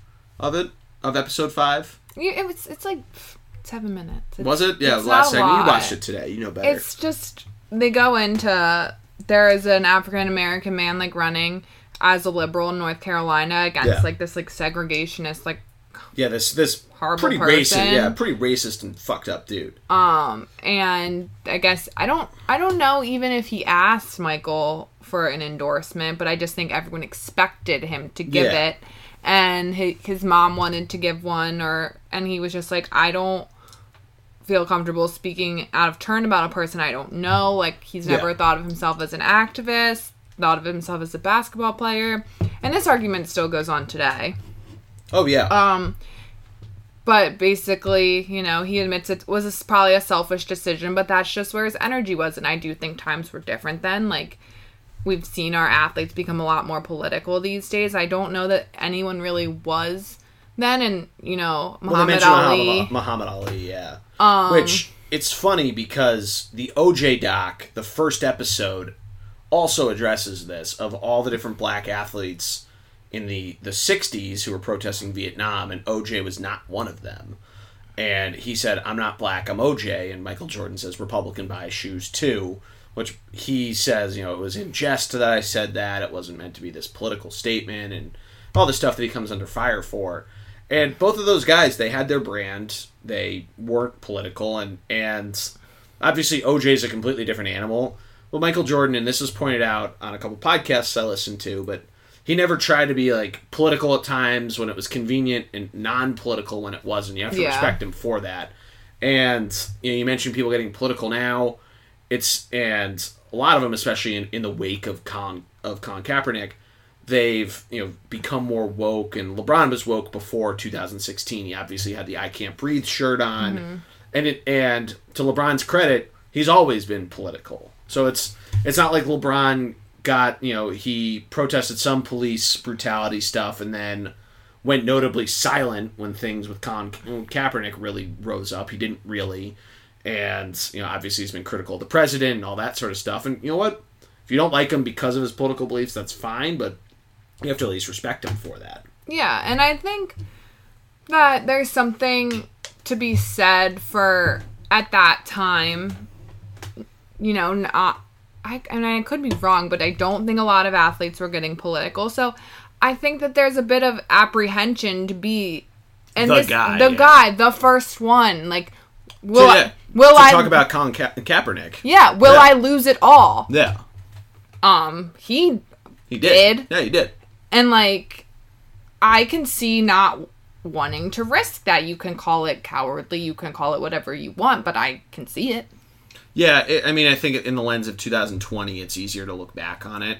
Speaker 1: of it of episode five.
Speaker 2: You, it was. It's like seven minutes. It's,
Speaker 1: Was it? Yeah, last segment. You watched it today. You know better.
Speaker 2: It's just they go into there is an African American man like running as a liberal in North Carolina against
Speaker 1: Yeah.
Speaker 2: like this like segregationist like
Speaker 1: yeah, this this
Speaker 2: Horrible
Speaker 1: pretty
Speaker 2: person.
Speaker 1: racist. Yeah, pretty racist and fucked up dude.
Speaker 2: um and I guess I don't I don't know even if he asked Michael for an endorsement but I just think everyone expected him to give
Speaker 1: Yeah.
Speaker 2: it and his, his mom wanted to give one or and he was just like I don't feel comfortable speaking out of turn about a person I don't know. Like he's never
Speaker 1: Yeah.
Speaker 2: thought of himself as an activist, thought of himself as a basketball player, and this argument still goes on today.
Speaker 1: Oh yeah.
Speaker 2: Um, but basically, you know, he admits it was a, probably a selfish decision, but that's just where his energy was, and I do think times were different then. Like we've seen our athletes become a lot more political these days. I don't know that anyone really was then, and you know, Muhammad
Speaker 1: mentioned
Speaker 2: Ali.
Speaker 1: Muhammad, Muhammad Ali, yeah.
Speaker 2: Um,
Speaker 1: Which it's funny because the OJ doc, the first episode, also addresses this of all the different black athletes in the the '60s who were protesting Vietnam, and OJ was not one of them. And he said, "I'm not black, I'm OJ." And Michael Jordan says, "Republican buy shoes too." Which he says, you know, it was in jest that I said that. It wasn't meant to be this political statement and all the stuff that he comes under fire for. And both of those guys, they had their brand. They weren't political, and and obviously OJ is a completely different animal. Well, Michael Jordan, and this was pointed out on a couple podcasts I listened to, but he never tried to be like political at times when it was convenient and non-political when it wasn't. You have to
Speaker 2: Yeah.
Speaker 1: respect him for that. And you know, you mentioned people getting political now. It's and a lot of them, especially in, in the wake of Colin of Colin Kaepernick, they've you know become more woke. And LeBron was woke before 2016. He obviously had the "I Can't Breathe" shirt on, mm-hmm. and it and to LeBron's credit, he's always been political. So it's it's not like LeBron got you know he protested some police brutality stuff and then went notably silent when things with Colin Kaepernick really rose up. He didn't really, and you know obviously he's been critical of the president and all that sort of stuff. And you know what? If you don't like him because of his political beliefs, that's fine, but you have to at least respect him for that.
Speaker 2: Yeah, and I think that there's something to be said for at that time, you know, not uh, I and I could be wrong, but I don't think a lot of athletes were getting political. So I think that there's a bit of apprehension to be and
Speaker 1: The
Speaker 2: this
Speaker 1: guy,
Speaker 2: the
Speaker 1: yeah.
Speaker 2: guy, the first one, like will
Speaker 1: So, yeah,
Speaker 2: will I
Speaker 1: talk about Colin Ka- Kaepernick?
Speaker 2: Yeah, will
Speaker 1: Yeah.
Speaker 2: I lose it all?
Speaker 1: Yeah,
Speaker 2: Um, he
Speaker 1: he did.
Speaker 2: Did.
Speaker 1: Yeah, he did.
Speaker 2: and like I can see not wanting to risk that. You can call it cowardly, you can call it whatever you want, but I can see it.
Speaker 1: Yeah, it, I mean, I think in the lens of 2020, it's easier to look back on it,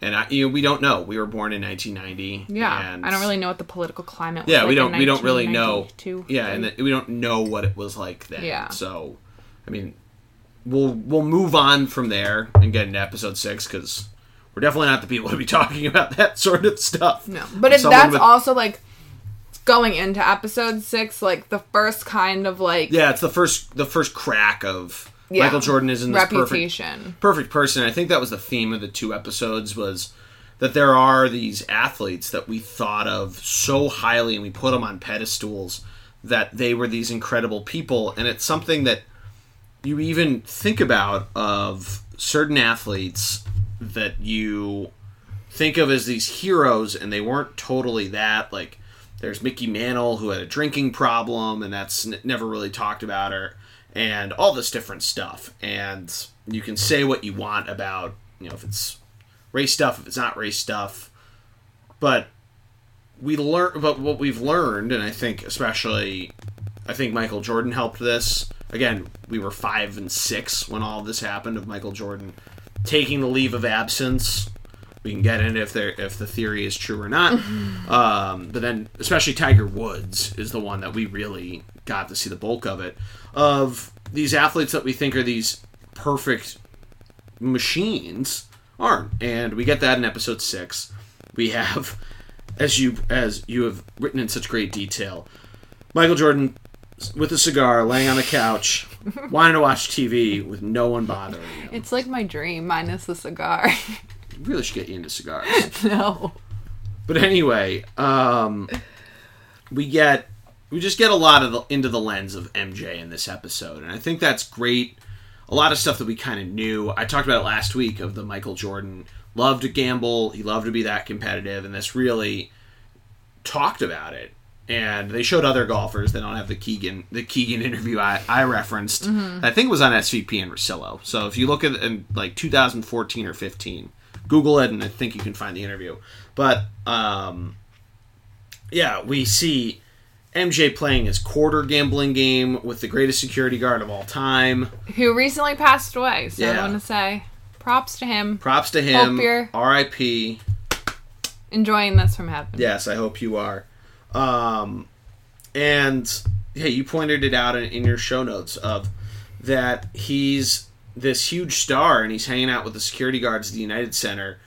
Speaker 1: and I, you know, we don't know. We were born in 1990.
Speaker 2: Yeah,
Speaker 1: and
Speaker 2: I don't really know what the political climate was
Speaker 1: Yeah,
Speaker 2: like
Speaker 1: we don't. We don't really know. Yeah, and the, we don't know what it was like then.
Speaker 2: Yeah.
Speaker 1: So, I mean, we'll we'll move on from there and get into episode six because we're definitely not the people to be talking about that sort of stuff.
Speaker 2: No, but
Speaker 1: Someone
Speaker 2: that's
Speaker 1: with-
Speaker 2: also like going into episode six, like the first kind of like
Speaker 1: Yeah, it's the first the first crack of
Speaker 2: Yeah.
Speaker 1: Michael Jordan is in this perfect perfect person. I think that was the theme of the two episodes was that there are these athletes that we thought of so highly and we put them on pedestals that they were these incredible people and it's something that you even think about of certain athletes that you think of as these heroes and they weren't totally that like there's Mickey Mantle who had a drinking problem and that's n- never really talked about or and all this different stuff and you can say what you want about you know if it's race stuff if it's not race stuff but we learn but what we've learned and I think especially I think Michael Jordan helped this again we were 5 and 6 when all this happened of Michael Jordan taking the leave of absence we can get into if there if the theory is true or not. um, but then especially Tiger Woods is the one that we really got to see the bulk of it. Of these athletes that we think are these perfect machines aren't. And we get that in episode six. We have as you as you have written in such great detail, Michael Jordan with a cigar laying on the couch, wanting to watch TV with no one bothering him.
Speaker 2: It's like my dream minus the cigar.
Speaker 1: really should get you into cigars.
Speaker 2: no.
Speaker 1: But anyway, um, we get we just get a lot of the, into the lens of MJ in this episode, and I think that's great. A lot of stuff that we kind of knew. I talked about it last week of the Michael Jordan loved to gamble. He loved to be that competitive, and this really talked about it. And they showed other golfers. They don't have the Keegan the Keegan interview I, I referenced. I think it was on SVP and Russillo. So if you look at in like 2014 or 15, Google it, and I think you can find the interview. But um, yeah, we see MJ playing his quarter gambling game with the greatest security guard of all time.
Speaker 2: Who recently passed away. So
Speaker 1: Yeah.
Speaker 2: I want to say props to him.
Speaker 1: Props to him. R.I.P.
Speaker 2: Enjoying this from heaven.
Speaker 1: Yes, I hope you are. Um, and hey, you pointed it out in, in your show notes of that he's this huge star and he's hanging out with the security guards at the United Center,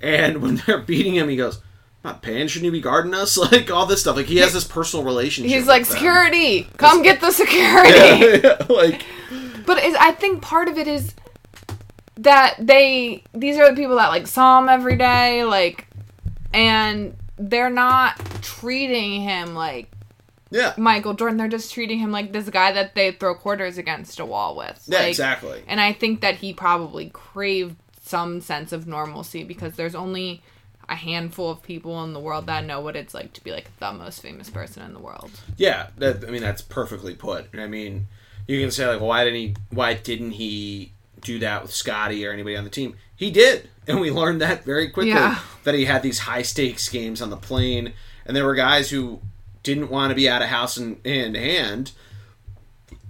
Speaker 1: and when they're beating him, he goes. Not paying? Shouldn't you be guarding us? Like all this stuff. Like he has this personal relationship.
Speaker 2: He's like,
Speaker 1: them.
Speaker 2: security, come get the security.
Speaker 1: Yeah, like
Speaker 2: But I think part of it is that they these are the people that like saw him every day, like, and they're not treating him like
Speaker 1: yeah,
Speaker 2: Michael Jordan. They're just treating him like this guy that they throw quarters against a wall with.
Speaker 1: yeah,
Speaker 2: Like,
Speaker 1: exactly.
Speaker 2: And I think that he probably craved some sense of normalcy because there's only a handful of people in the world that know what it's like to be like the most famous person in the world.
Speaker 1: Yeah, that, I mean that's perfectly put. I mean, you can say like, well, why didn't he? Why didn't he do that with Scottie or anybody on the team? He did, and we learned that very quickly.
Speaker 2: Yeah.
Speaker 1: That he had these high stakes games on the plane, and there were guys who didn't want to be out of house and hand to hand.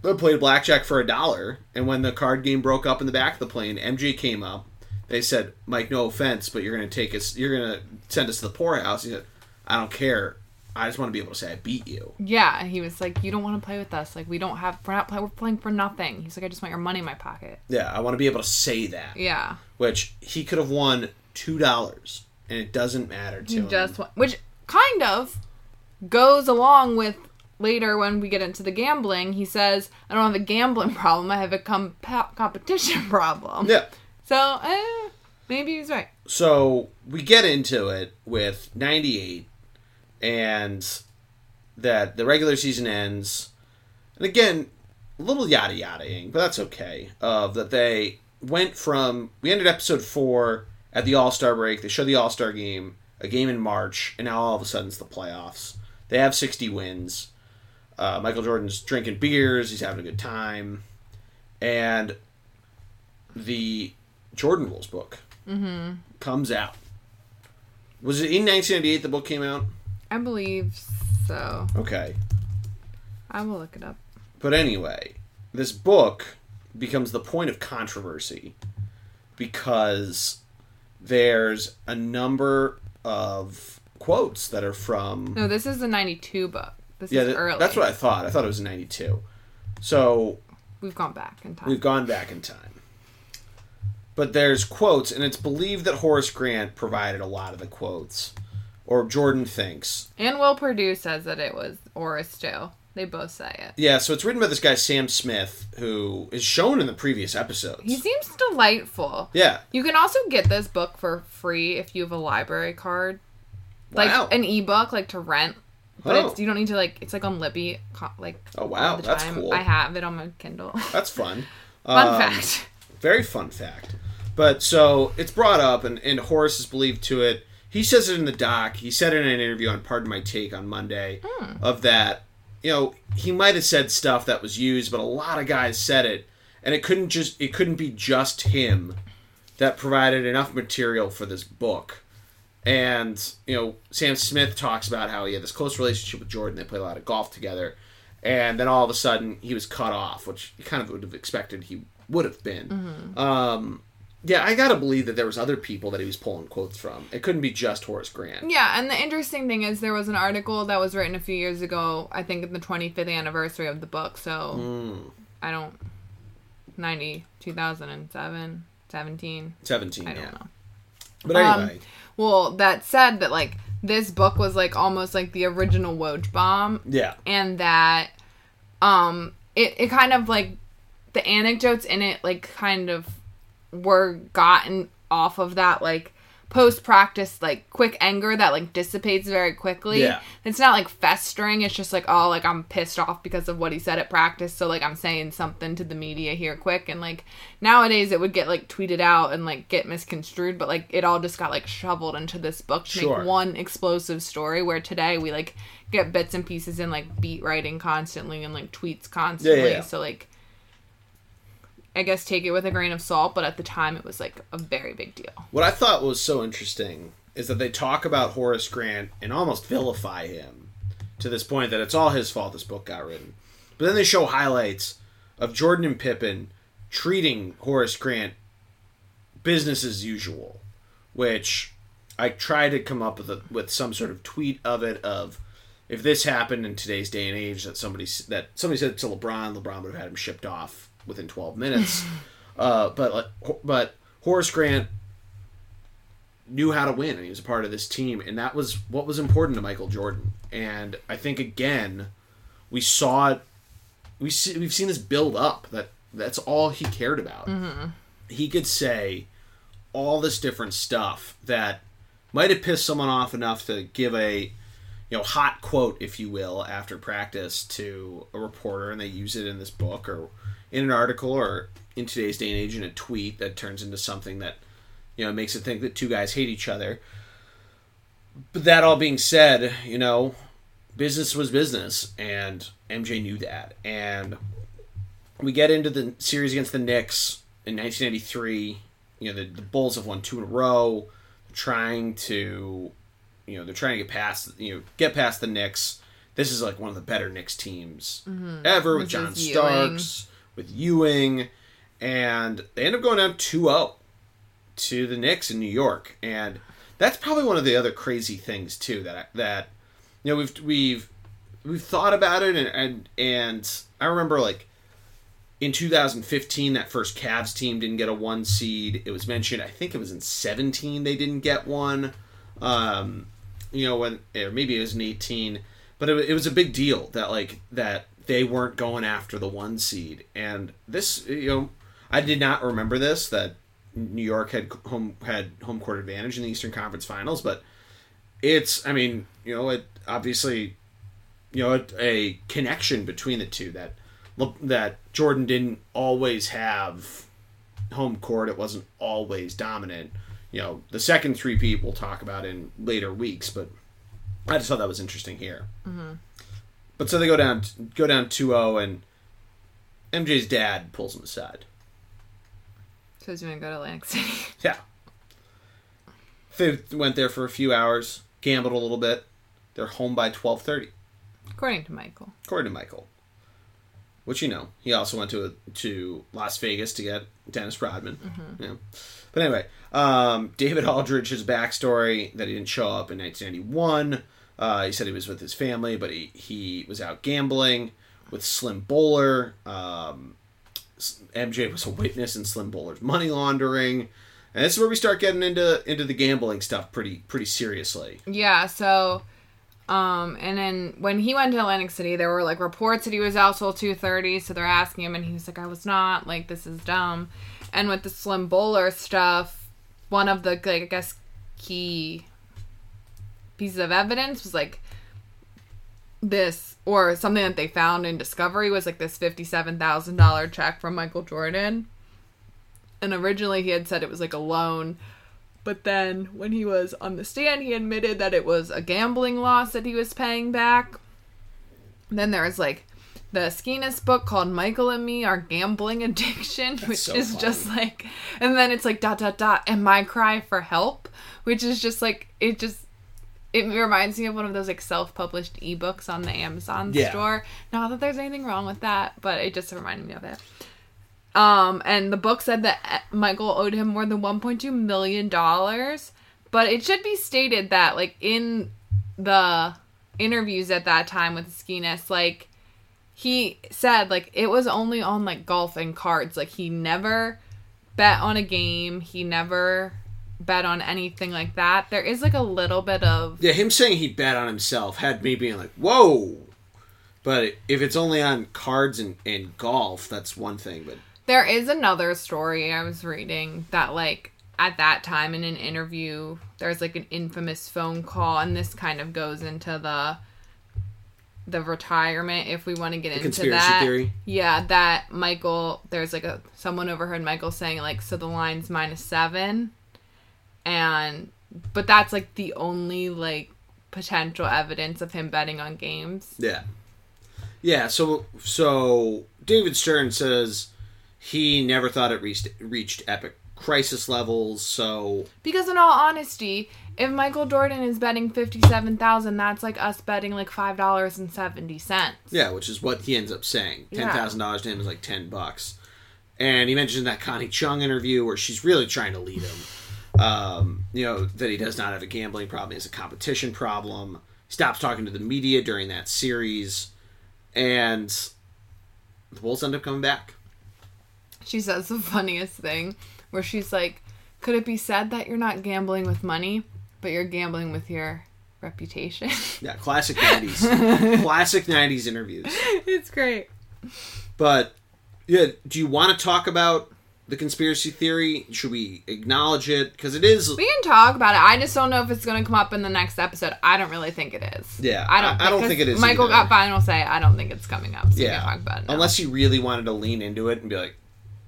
Speaker 1: But played blackjack for a dollar, and when the card game broke up in the back of the plane, MJ came up. They said, "Mike, no offense, but you're going to take us. You're going to send us to the poorhouse." He said, "I don't care. I just want to be able to say I beat you.
Speaker 2: Yeah, and he was like, "You don't want to play with us. Like, we don't have. We're not. Play, we're playing for nothing." He's like, "I just want your money in my pocket."
Speaker 1: Yeah, I want to be able to say that.
Speaker 2: Yeah,
Speaker 1: Which he could have won two dollars, and it doesn't matter to
Speaker 2: he
Speaker 1: him.
Speaker 2: just wa- which kind of goes along with later when we get into the gambling. He says, "I don't have a gambling problem. I have a com- competition problem."
Speaker 1: yeah.
Speaker 2: So, eh, maybe he's right.
Speaker 1: So we get into it with 98 and that the regular season ends. And again, a little yada yadaing, but that's okay. Of that they went from we ended episode 4 at the All-Star break. They show the All-Star game, a game in March, and now all of a sudden it's the playoffs. They have 60 wins. Uh, Michael Jordan's drinking beers, he's having a good time. And the Jordan Rules book comes out. Was it in 1998 the book came out?
Speaker 2: I believe so.
Speaker 1: Okay.
Speaker 2: I will look it up.
Speaker 1: But anyway, this book becomes the point of controversy because there's a number of quotes that are from
Speaker 2: No, this is a '92 book. This
Speaker 1: yeah
Speaker 2: is early.
Speaker 1: that's what I thought. I thought it was in 92. So
Speaker 2: We've gone back in time.
Speaker 1: We've gone back in time. But there's quotes, and it's believed that Horace Grant provided a lot of the quotes, or Jordan thinks.
Speaker 2: And Will Perdue says that it was Horace too. They both say it.
Speaker 1: Yeah, so it's written by this guy Sam Smith, who is shown in the previous episodes.
Speaker 2: He seems delightful.
Speaker 1: yeah,
Speaker 2: You can also get this book for free if you have a library card, like
Speaker 1: Wow.
Speaker 2: an ebook, like to rent. But
Speaker 1: Oh.
Speaker 2: it's you don't need to like it's like on Libby, like
Speaker 1: Oh, wow,
Speaker 2: all the
Speaker 1: that's
Speaker 2: time.
Speaker 1: cool.
Speaker 2: I have it on my Kindle.
Speaker 1: that's fun.
Speaker 2: Fun
Speaker 1: Um,
Speaker 2: fact.
Speaker 1: Very fun fact. But so it's brought up, and, and Horace is believed to it. He says it in the doc. He said it in an interview on Pardon My Take on Monday of that. You know, he might have said stuff that was used, but a lot of guys said it, and it couldn't just it couldn't be just him that provided enough material for this book. And you know, Sam Smith talks about how he had this close relationship with Jordan. They played a lot of golf together, and then all of a sudden he was cut off, which you kind of would have expected he would have been. Um, yeah, I gotta believe that there was other people that he was pulling quotes from. It couldn't be just Horace Grant.
Speaker 2: Yeah, and the interesting thing is there was an article that was written a few years ago, I think in the 25th anniversary of the book. So
Speaker 1: Mm,
Speaker 2: I don't 90 2007 17
Speaker 1: Seventeen,
Speaker 2: I don't
Speaker 1: yeah.
Speaker 2: know.
Speaker 1: But
Speaker 2: Um,
Speaker 1: anyway,
Speaker 2: Well, that said that like this book was like almost like the original Woj bomb
Speaker 1: yeah,
Speaker 2: and that um it, it kind of like the anecdotes in it like kind of were gotten off of that like post practice like quick anger that like dissipates very quickly
Speaker 1: Yeah.
Speaker 2: it's not like festering it's just like oh like i'm pissed off because of what he said at practice so like i'm saying something to the media here quick and like nowadays it would get like tweeted out and like get misconstrued but like it all just got like shoveled into this book to
Speaker 1: Sure.
Speaker 2: make one explosive story where today we like get bits and pieces in like beat writing constantly and like tweets constantly
Speaker 1: yeah.
Speaker 2: so like i guess take it with a grain of salt but at the time it was like a very big deal
Speaker 1: what I thought was so interesting is that they talk about Horace Grant and almost vilify him to this point that it's all his fault this book got written. But then they show highlights of Jordan and Pippen treating Horace Grant business as usual, which I tried to come up with a, with some sort of tweet of it of if this happened in today's day and age that somebody that somebody said to LeBron, LeBron would have had him shipped off within 12 minutes. uh, but but Horace Grant knew how to win and he was a part of this team and that was what was important to Michael Jordan. And I think again we saw it we see, we've seen this build up that that's all he cared about. He could say all this different stuff that might have pissed someone off enough to give a you know hot quote if you will after practice to a reporter and they use it in this book or in an article or in today's day and age in a tweet that turns into something that you know makes it think that two guys hate each other. But that all being said you know business was business and MJ knew that. And we get into the series against the Knicks in 1993 you know the, the Bulls have won two in a row. Trying to you know they're trying to get past you know get past the Knicks. This is like one of the better Knicks teams ever with
Speaker 2: This
Speaker 1: John. Starks with Ewing and they end up going down 2-0 to the Knicks in New York and that's probably one of the other crazy things too that that you know we've we've we've thought about it and and, and I remember like in 2015 that first Cavs team didn't get a one seed. It was mentioned I think it was in 17 they didn't get one. Um, you know when or maybe it was in 18, but it, it was a big deal that like that they weren't going after the one seed and this you know I did not remember this that New York had home had home court advantage in the Eastern Conference Finals, but it's I mean you know it obviously you know a, a connection between the two that that Jordan didn't always have home court. It wasn't always dominant. You know the second three we'll talk about in later weeks, but I just thought that was interesting here. Mm-hmm. But so they go down go down 2-0 and MJ's dad pulls him aside.
Speaker 2: So he's gonna go to Atlantic City.
Speaker 1: Yeah. They went there for a few hours, gambled a little bit. They're home by twelve thirty.
Speaker 2: According to Michael.
Speaker 1: According to Michael. Which you know, he also went to a, to Las Vegas to get Dennis Rodman. Mm-hmm. Yeah. But anyway, um, David Aldridge's backstory that he didn't show up in 1991. Uh, he said he was with his family, but he, he was out gambling with Slim Bouler. Um, MJ was a witness in Slim Bouler's money laundering. And this is where we start getting into into the gambling stuff pretty pretty seriously.
Speaker 2: Yeah, so um and then when he went to Atlantic City there were like reports that he was out till 2:30, so they're asking him and he was like I was not, like this is dumb. And with the Slim Bowler stuff, one of the like I guess key pieces of evidence was like this or something that they found in discovery was like this $57,000 check from Michael Jordan. And originally he had said it was like a loan, but then when he was on the stand he admitted that it was a gambling loss that he was paying back. Then there was like the Esquinas book called Michael and Me Our Gambling Addiction, That's which so is funny. just like and then it's like dot dot dot and my cry for help, which is just like it just it reminds me of one of those like self-published ebooks on the Amazon yeah. store. Not that there's anything wrong with that, but it just reminded me of it. Um, and the book said that uh, Michael owed him more than 1.2 million dollars, but it should be stated that like in the interviews at that time with Esquinas, like he said like it was only on like golf and cards. Like he never bet on a game. He never bet on anything like that. There is like a little bit of
Speaker 1: yeah. Him saying he bet on himself had me being like, whoa. But if it's only on cards and, and golf, that's one thing. But
Speaker 2: there is another story I was reading that like at that time in an interview, there's like an infamous phone call, and this kind of goes into the the retirement if we want to get the into that. Theory. Yeah, that Michael there's like a someone overheard Michael saying like so the line's minus seven and but that's like the only like potential evidence of him betting on games.
Speaker 1: Yeah. Yeah, so so David Stern says he never thought it reached reached epic crisis levels, so
Speaker 2: Because in all honesty, if Michael Jordan is betting 57,000, that's like us betting like $5.70.
Speaker 1: Yeah, which is what he ends up saying. $10,000 yeah. to him is like 10 bucks. And he mentioned that Connie Chung interview where she's really trying to lead him. Um, you know, that he does not have a gambling problem, he has a competition problem. He stops talking to the media during that series. And the Bulls end up coming back.
Speaker 2: She says the funniest thing where she's like, Could it be said that you're not gambling with money, but you're gambling with your reputation?
Speaker 1: Yeah, classic 90s. classic 90s interviews.
Speaker 2: It's great.
Speaker 1: But, yeah, do you want to talk about the conspiracy theory? Should we acknowledge it? Because it is.
Speaker 2: We can talk about it. I just don't know if it's going to come up in the next episode. I don't really think it is.
Speaker 1: Yeah, I don't. I, I don't think it is.
Speaker 2: Michael either. got final say. I don't think it's coming up. So yeah, talk about it.
Speaker 1: Now. Unless he really wanted to lean into it and be like,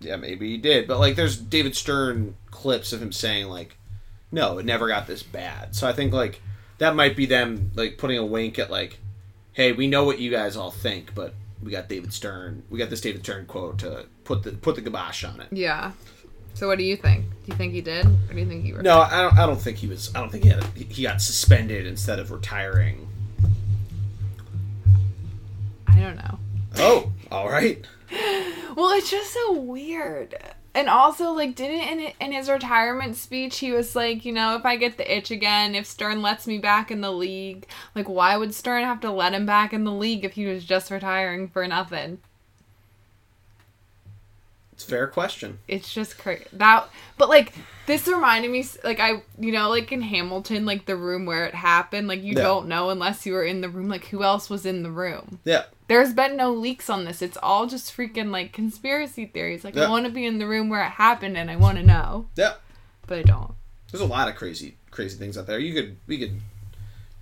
Speaker 1: yeah, maybe he did. But like, there's David Stern clips of him saying like, no, it never got this bad. So I think like that might be them like putting a wink at like, hey, we know what you guys all think, but we got David Stern. We got this David Stern quote to put the put the kibosh on it.
Speaker 2: Yeah. So what do you think? Do you think he did, or do you think he?
Speaker 1: Retired? No, I don't. I don't think he was. I don't think he had. he got suspended instead of retiring.
Speaker 2: I don't know.
Speaker 1: Oh, all right.
Speaker 2: well, it's just so weird. And also, like, didn't in in his retirement speech he was like, you know, if I get the itch again, if Stern lets me back in the league, like, why would Stern have to let him back in the league if he was just retiring for nothing?
Speaker 1: It's a fair question.
Speaker 2: It's just crazy that, but like this reminded me, like I, you know, like in Hamilton, like the room where it happened, like you
Speaker 1: Yeah.
Speaker 2: don't know unless you were in the room. Like who else was in the room?
Speaker 1: Yeah.
Speaker 2: There's been no leaks on this. It's all just freaking like conspiracy theories. Like
Speaker 1: Yeah.
Speaker 2: I want to be in the room where it happened and I want to know,
Speaker 1: Yeah.
Speaker 2: but I don't.
Speaker 1: There's a lot of crazy crazy things out there. You could we could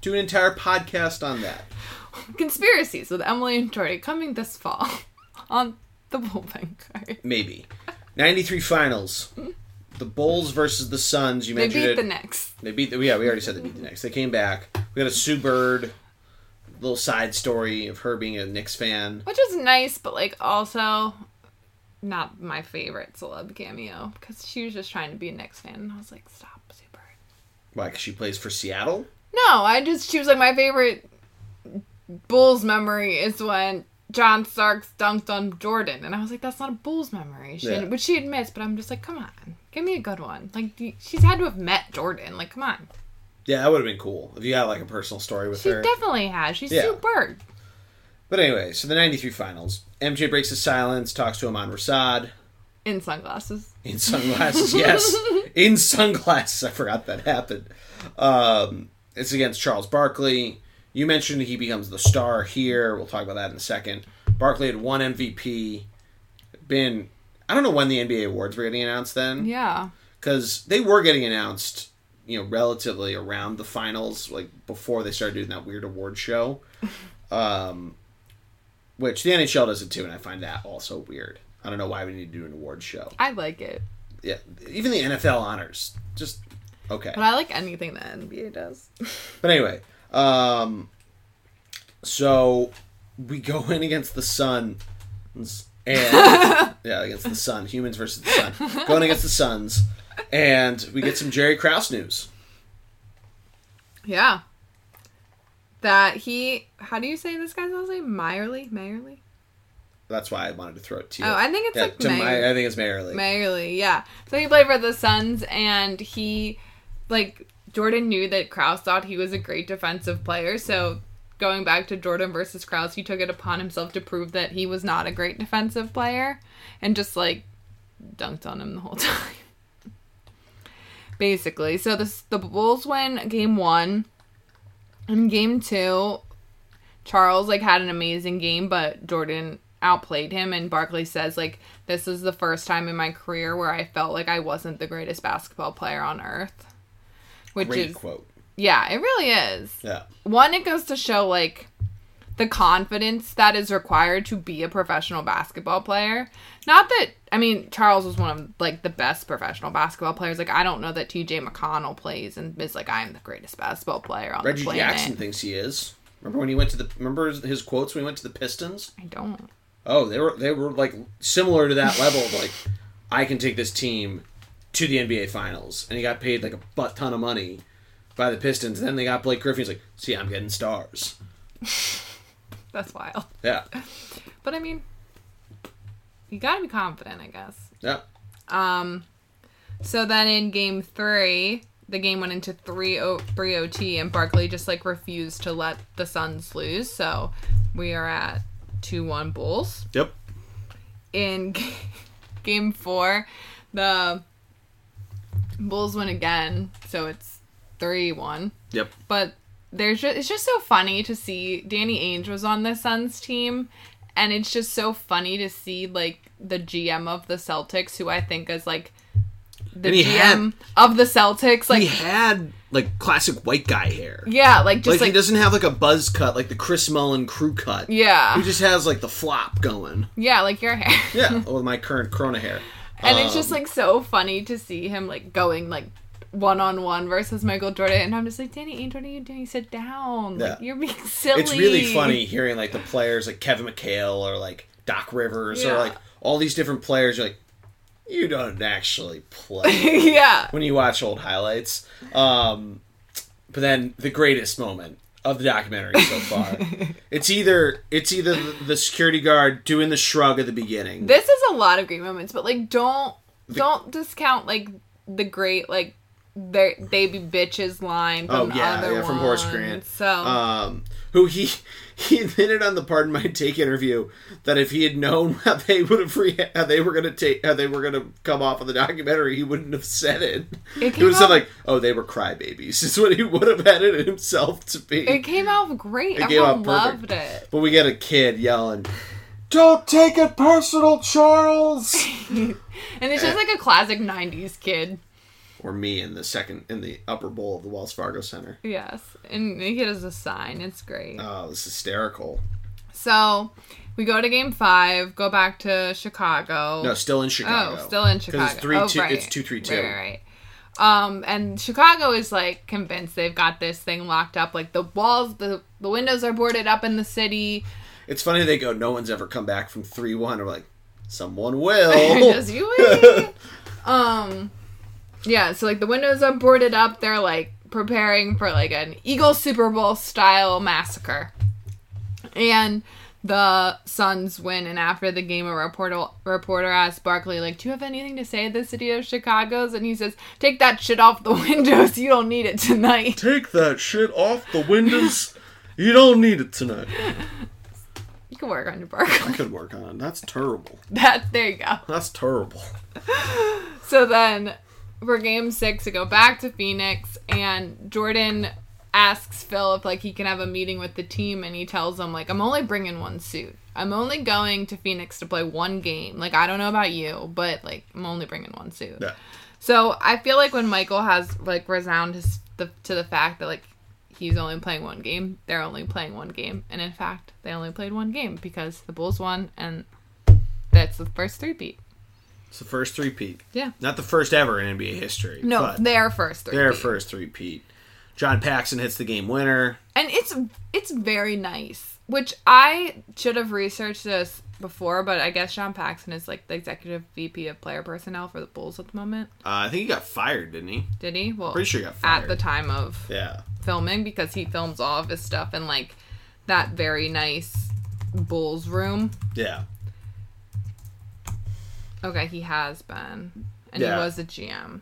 Speaker 1: do an entire podcast on that.
Speaker 2: Conspiracies with Emily and Geordie coming this fall on the bullpen card.
Speaker 1: Maybe. 93 finals. The Bulls versus the Suns. You
Speaker 2: They
Speaker 1: mentioned
Speaker 2: beat
Speaker 1: it.
Speaker 2: the Knicks.
Speaker 1: They beat the yeah, we already said they beat the Knicks. They came back. We got a Sue Bird little side story of her being a Knicks fan.
Speaker 2: which is nice, but like also not my favorite celeb cameo because she was just trying to be a Knicks fan, and I was like, stop, super.
Speaker 1: Why? Because she plays for Seattle.
Speaker 2: No, I just she was like my favorite Bulls memory is when John Starks dunked on Jordan, and I was like, that's not a Bulls memory, she,
Speaker 1: Yeah.
Speaker 2: which she admits, but I'm just like, come on, give me a good one. Like she's had to have met Jordan, like come on,
Speaker 1: Yeah, that would have been cool if you had like a personal story with
Speaker 2: she
Speaker 1: her.
Speaker 2: She definitely has. She's
Speaker 1: Yeah.
Speaker 2: Bird.
Speaker 1: But anyway, so the 93 finals. MJ breaks his silence, talks to Ahmad Rashad
Speaker 2: In sunglasses.
Speaker 1: in sunglasses. yes, in sunglasses. I forgot that happened. Um, it's against Charles Barkley. You mentioned he becomes the star here. We'll talk about that in a second. Barkley had one MVP. Been I don't know when the NBA awards were getting announced then
Speaker 2: Yeah.
Speaker 1: because they were getting announced, you know, relatively around the finals, like before they started doing that weird award show. Um, which the NHL does it too, and I find that also weird. I don't know why we need to do an award show.
Speaker 2: I like it.
Speaker 1: Yeah, even the NFL honors, just okay.
Speaker 2: But I like anything that NBA does.
Speaker 1: But anyway, um, so we go in against the Sun, and yeah, against the Sun, humans versus the Sun, going against the Suns, and we get some Jerry Krause news.
Speaker 2: Yeah. That he, how do you say this guy's last name? Meyerly? Meyerly?
Speaker 1: That's why I wanted to throw it to you.
Speaker 2: Oh, I think it's
Speaker 1: yeah,
Speaker 2: like
Speaker 1: to my, I think it's Mayerly.
Speaker 2: Meyerly, yeah. So he played for the Suns, and he, like, Jordan knew that Krause thought he was a great defensive player. So going back to Jordan versus Krause, he took it upon himself to prove that he was not a great defensive player, and just like dunked on him the whole time. Basically, so this the Bulls win game one. and game two, Charles like had an amazing game, but Jordan outplayed him and Barkley says like this is the first time in my career where I felt like I wasn't the greatest basketball player on earth. Which
Speaker 1: Great
Speaker 2: is
Speaker 1: quote.
Speaker 2: Yeah, it really is.
Speaker 1: Yeah,
Speaker 2: One it goes to show like the confidence that is required to be a professional basketball player. Not that I mean Charles was one of like the best professional basketball players. Like I don't know that TJ McConnell plays and is like I'm the greatest basketball player on
Speaker 1: Reggie
Speaker 2: the planet.
Speaker 1: Jackson thinks he is. Remember when he went to the? Remember his quotes when he went to the Pistons?
Speaker 2: I don't.
Speaker 1: Oh, they were they were like similar to that level of like, I can take this team to the NBA Finals, and he got paid like a butt ton of money by the Pistons. Then they got Blake Griffin. He's like, see, I'm getting stars.
Speaker 2: That's wild.
Speaker 1: Yeah,
Speaker 2: But I mean, you gotta be confident, I guess.
Speaker 1: yeah.
Speaker 2: Um, so then in game three, the game went into 3 o- 3 OT, and Barkley just like refused to let the Suns lose. So we are at 2 1 Bulls.
Speaker 1: Yep.
Speaker 2: In g- game four, the Bulls win again. So it's 3 1.
Speaker 1: Yep.
Speaker 2: But there's just, it's just so funny to see Danny Ainge was on the Suns team, and it's just so funny to see like the GM of the Celtics, who I think is like the GM of the Celtics, like
Speaker 1: he had like classic white guy hair.
Speaker 2: yeah, like just
Speaker 1: like,
Speaker 2: like,
Speaker 1: he doesn't have like a buzz cut like the Chris Mullin crew cut.
Speaker 2: yeah,
Speaker 1: He just has like the flop going.
Speaker 2: yeah, like your hair.
Speaker 1: Yeah, with my current Corona hair.
Speaker 2: and it's just
Speaker 1: Um,
Speaker 2: like so funny to see him like going like one on one versus Michael Jordan, and I'm just like, Danny Ainge, what are you doing? Sit down. Like,
Speaker 1: Yeah.
Speaker 2: you're being silly.
Speaker 1: it's really funny hearing like the players like Kevin McHale or like Doc Rivers or like all these different players. You're like, you don't actually play
Speaker 2: yeah.
Speaker 1: when you watch old highlights. Um, but then the greatest moment of the documentary so far, it's either it's either the- the security guard doing the shrug at the beginning.
Speaker 2: This is a lot of great moments, but like don't don't discount like the great like their they be bitches line from
Speaker 1: Oh yeah, yeah, from Horace. Grant.
Speaker 2: So
Speaker 1: um, who he he admitted on the Pardon My Take interview that if he had known how they would have re- how they were gonna take how they were gonna come off of the documentary, he wouldn't have said it.
Speaker 2: It
Speaker 1: It, was
Speaker 2: out-
Speaker 1: like, "Oh, they were crybabies," is what he would have it himself to be.
Speaker 2: it came out great.
Speaker 1: It
Speaker 2: Everyone loved it.
Speaker 1: but we get a kid yelling, "Don't take it personal, Charles."
Speaker 2: And it's just like a classic '90s kid.
Speaker 1: Or me in the second in the upper bowl of the Wells Fargo Center.
Speaker 2: Yes, and he does a sign. It's great.
Speaker 1: Oh, this is hysterical.
Speaker 2: So we go to game five. Go back to Chicago.
Speaker 1: No, still in Chicago.
Speaker 2: Oh, still in Chicago.
Speaker 1: It's three
Speaker 2: oh,
Speaker 1: two.
Speaker 2: Right.
Speaker 1: It's two three two.
Speaker 2: Right, right, right. Um, and Chicago is like convinced they've got this thing locked up. Like the walls, the the windows are boarded up in the city.
Speaker 1: It's funny they go. No one's ever come back from three one. Or like, someone will.
Speaker 2: Does you? wait? um, yeah. So like the windows are boarded up. They're like preparing for like an Eagle Super Bowl style massacre, and the Suns win. And after the game, a reporter reporter asked Barkley like, "Do you have anything to say to the city of Chicago's?" And he says, "Take that shit off the windows. You don't need it tonight."
Speaker 1: Take that shit off the windows. you don't need it tonight.
Speaker 2: You can work on your
Speaker 1: I could work on it. That's terrible.
Speaker 2: That there you go.
Speaker 1: That's terrible.
Speaker 2: So then for game six, to go back to Phoenix, and Jordan asks Phil if like he can have a meeting with the team, and he tells him like I'm only bringing one suit. I'm only going to Phoenix to play one game. Like I don't know about you, but like I'm only bringing one suit.
Speaker 1: Yeah.
Speaker 2: So I feel like when Michael has like resound his, the, to the fact that like he's only playing one game, they're only playing one game, and in fact they only played one game because the Bulls won, and that's the first three peat.
Speaker 1: It's the first three peat.
Speaker 2: Yeah.
Speaker 1: Not the first ever in NBA history.
Speaker 2: No, their first three.
Speaker 1: their first three peat. John Paxson hits the game winner.
Speaker 2: and it's it's very nice which i should have researched this before but i guess John paxson is like the executive vp of player personnel for the bulls at the moment
Speaker 1: Uh, I think he got fired, didn't he?
Speaker 2: did he well
Speaker 1: Pretty sure he got
Speaker 2: at the time of
Speaker 1: Yeah.
Speaker 2: filming because he films all of his stuff in like that very nice bulls room
Speaker 1: Yeah.
Speaker 2: Okay he has been and
Speaker 1: Yeah.
Speaker 2: he was a gm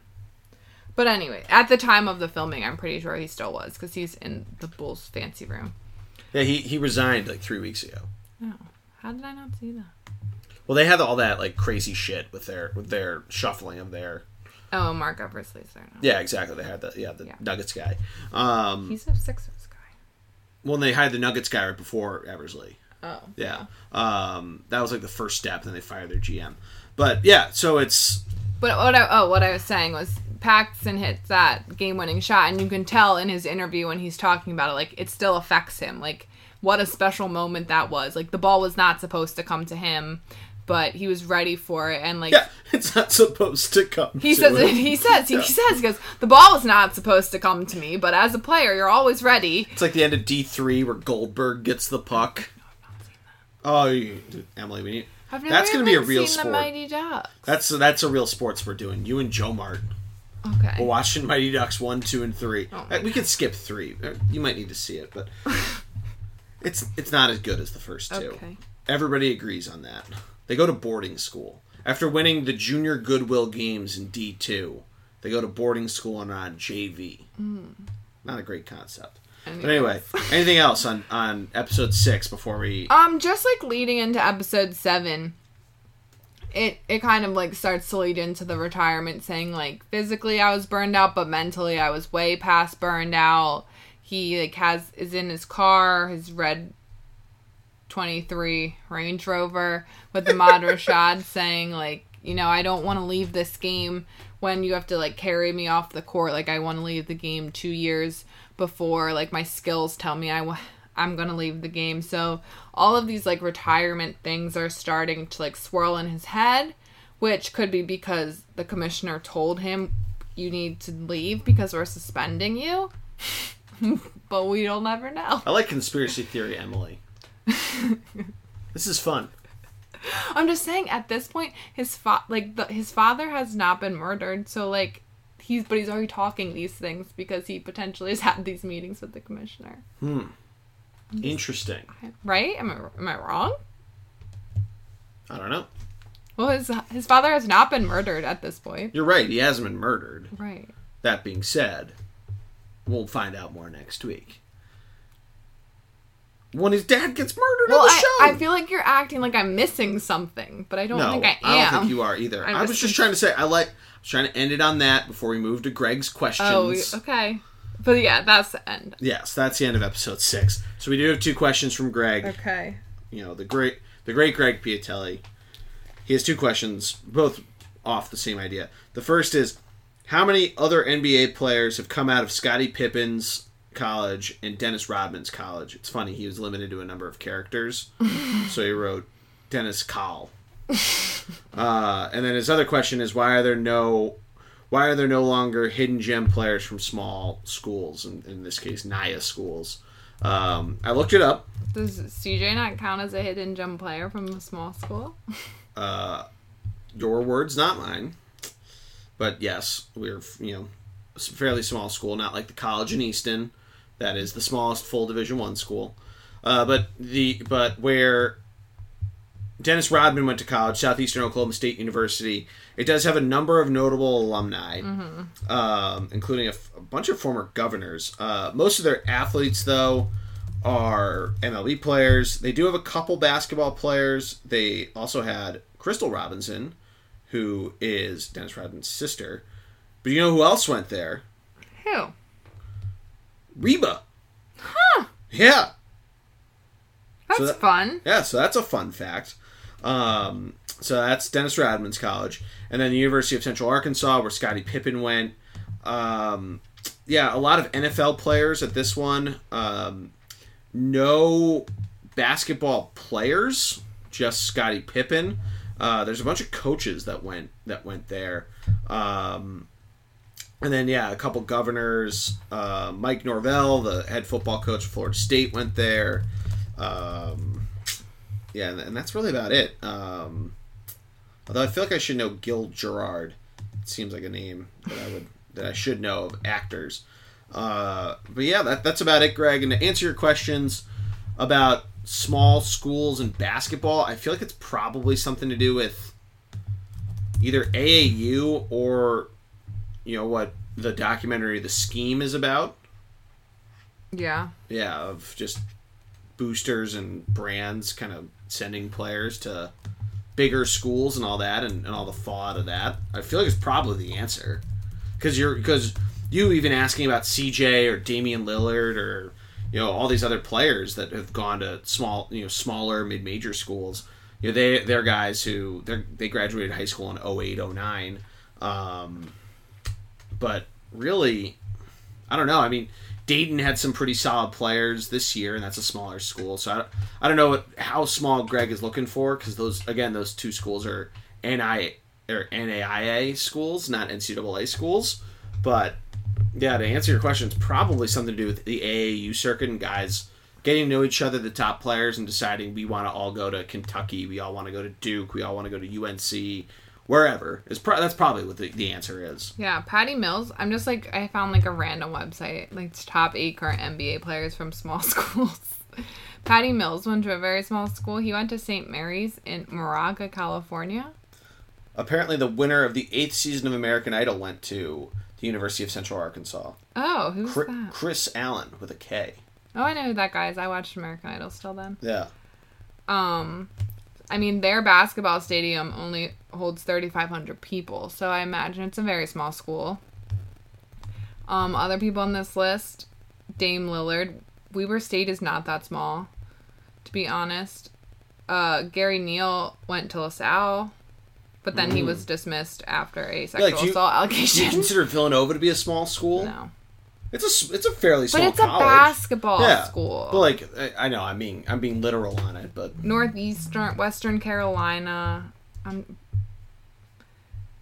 Speaker 2: but anyway at the time of the filming i'm pretty sure he still was because he's in the bulls fancy room
Speaker 1: Yeah, he, he resigned like three weeks ago.
Speaker 2: oh how did i not see that
Speaker 1: Well, they had all that like crazy shit with their with their shuffling of their.
Speaker 2: oh Marc Eversley's there now
Speaker 1: Yeah, exactly. They had the yeah the
Speaker 2: Yeah.
Speaker 1: Nuggets guy. Um,
Speaker 2: He's a Sixers guy.
Speaker 1: well, they hired the Nuggets guy right before Eversley.
Speaker 2: Oh.
Speaker 1: Yeah. Um, that was like the first step. Then they fired their GM. But yeah, so it's
Speaker 2: But what I oh what I was saying was Paxson hits that game winning shot and you can tell in his interview when he's talking about it, like it still affects him. Like what a special moment that was. Like the ball was not supposed to come to him, but he was ready for it and like
Speaker 1: yeah, it's not supposed to come.
Speaker 2: he
Speaker 1: to
Speaker 2: says
Speaker 1: him.
Speaker 2: he says he
Speaker 1: Yeah.
Speaker 2: says he goes, The ball was not supposed to come to me, but as a player you're always ready.
Speaker 1: It's like the end of D three where Goldberg gets the puck. Oh, you, Emily, we need.
Speaker 2: I've never
Speaker 1: That's gonna be a real
Speaker 2: seen
Speaker 1: sport.
Speaker 2: the Mighty Ducks.
Speaker 1: That's that's a real sports we're doing. You and Joe Mart.
Speaker 2: Okay.
Speaker 1: We're watching Mighty Ducks one, two, and three.
Speaker 2: Oh
Speaker 1: Uh, we could skip three. Uh, You might need to see it, but it's it's not as good as the first two.
Speaker 2: Okay.
Speaker 1: Everybody agrees on that. They go to boarding school after winning the Junior Goodwill Games in D two. They go to boarding school and on JV. Not a great concept. But anyway, anything else on on episode six before we?
Speaker 2: Um, just like leading into episode seven, it it kind of like starts to lead into the retirement, saying like physically I was burned out, but mentally I was way past burned out. He like has is in his car, his red twenty three Range Rover with the Ahmad Rashad saying like, you know, I don't want to leave this game when you have to like carry me off the court. Like I want to leave the game two years before like my skills tell me I w- I'm gonna leave the game. So all of these like retirement things are starting to like swirl in his head, which could be because the commissioner told him you need to leave because we're suspending you. but we'll never know.
Speaker 1: I like conspiracy theory, Emily. this is fun.
Speaker 2: I'm just saying at this point his fa- like the, his father has not been murdered, so like he's but he's already talking these things because he potentially has had these meetings with the commissioner. Hmm.
Speaker 1: Interesting.
Speaker 2: Right? Am I am I wrong?
Speaker 1: I don't know.
Speaker 2: Well, his his father has not been murdered at this point.
Speaker 1: You're right. He hasn't been murdered.
Speaker 2: Right.
Speaker 1: That being said, we'll find out more next week. When his dad gets murdered
Speaker 2: Well,
Speaker 1: on the
Speaker 2: I,
Speaker 1: show.
Speaker 2: I feel like you're acting like I'm missing something, but I don't
Speaker 1: no,
Speaker 2: think I am.
Speaker 1: I, don't think you are either.
Speaker 2: I'm
Speaker 1: I was
Speaker 2: just-
Speaker 1: just trying to say I like. I was trying to end it on that before we move to Greg's oh, questions.
Speaker 2: Oh, okay. But yeah, that's the end.
Speaker 1: Yes, that's the end of episode six. So we do have two questions from Greg.
Speaker 2: Okay.
Speaker 1: You know the great, the great Greg Piatelli. He has two questions, both off the same idea. The first is, how many other NBA players have come out of Scottie Pippen's college and Dennis Rodman's college? It's funny he was limited to a number of characters, so he wrote Dennis Call. Uh, and then his other question is, why are there no why are there no longer hidden gem players from small schools, in, in this case, NAIA schools? Um, I looked it up.
Speaker 2: Does CJ not count as a hidden gem player from a small school?
Speaker 1: Uh, your words, not mine. But yes, we're you know a fairly small school, not like the college in Easton, that is the smallest full Division One school. Uh, but the but where Dennis Rodman went to college, Southeastern Oklahoma State University. It does have a number of notable alumni, um, including a, f- a bunch of former governors. Uh, most of their athletes, though, are MLB players. They do have a couple basketball players. They also had Crystal Robinson, who is Dennis Rodman's sister. But you know who else went there?
Speaker 2: Who?
Speaker 1: Reba. Huh. Yeah.
Speaker 2: That's
Speaker 1: that-
Speaker 2: fun.
Speaker 1: Yeah, so that's a fun fact. Um, so that's Dennis Rodman's college, and then the University of Central Arkansas, where Scottie Pippen went. Um, yeah, a lot of NFL players at this one. Um, no basketball players, just Scottie Pippen. Uh, there's a bunch of coaches that went that went there. Um, and then yeah, a couple governors. Uh, Mike Norvell, the head football coach of Florida State, went there. Um, yeah, and, that's really about it. Um, although I feel like I should know Gil Gerard. It seems like a name that I would that I should know of actors. Uh, but yeah, that, that's about it, Greg. And to answer your questions about small schools and basketball, I feel like it's probably something to do with either AAU or you know what the documentary The Scheme is about.
Speaker 2: Yeah.
Speaker 1: Yeah, of just boosters and brands kind of sending players to bigger schools and all that and, and all the fallout of that. I feel like it's probably the answer. Because you're because you even asking about CJ or Damian Lillard or you know all these other players that have gone to small you know smaller mid major schools. You know they they're guys who they they graduated high school in 08, 09. Um, but really, I don't know. I mean, Dayton had some pretty solid players this year, and that's a smaller school. So I don't, I don't know what, how small Greg is looking for because those again those two schools are NI or NAIA schools, not NCAA schools. But yeah, to answer your question, it's probably something to do with the AAU circuit and guys getting to know each other, the top players, and deciding we want to all go to Kentucky, we all want to go to Duke, we all want to go to UNC, wherever. Is pro- that's probably what the, the answer is.
Speaker 2: Yeah, Patty Mills. I'm just like I found like a random website, like top eight current NBA players from small schools. Patty Mills went to a very small school. He went to St. Mary's in Moraga, California.
Speaker 1: Apparently, the winner of the eighth season of American Idol went to the University of Central Arkansas.
Speaker 2: Oh, who's
Speaker 1: Kris,
Speaker 2: that?
Speaker 1: Kris Allen with a K.
Speaker 2: Oh, I know who that guy is. I watched American Idol still then.
Speaker 1: Yeah.
Speaker 2: Um, I mean, their basketball stadium only holds 3,500 people, so I imagine it's a very small school. Um, other people on this list, Dame Lillard. Weber State is not that small, to be honest. Uh, Gary Neal went to LaSalle, but then he was dismissed after a sexual
Speaker 1: Mm. do you-
Speaker 2: assault
Speaker 1: Do you
Speaker 2: allegation.
Speaker 1: consider Villanova to be a small school?
Speaker 2: no,
Speaker 1: It's a it's a fairly small
Speaker 2: but it's a
Speaker 1: college.
Speaker 2: basketball
Speaker 1: yeah.
Speaker 2: school.
Speaker 1: But like I, I know, I mean, I'm being literal on it, but
Speaker 2: Northeastern, Western Carolina. Um,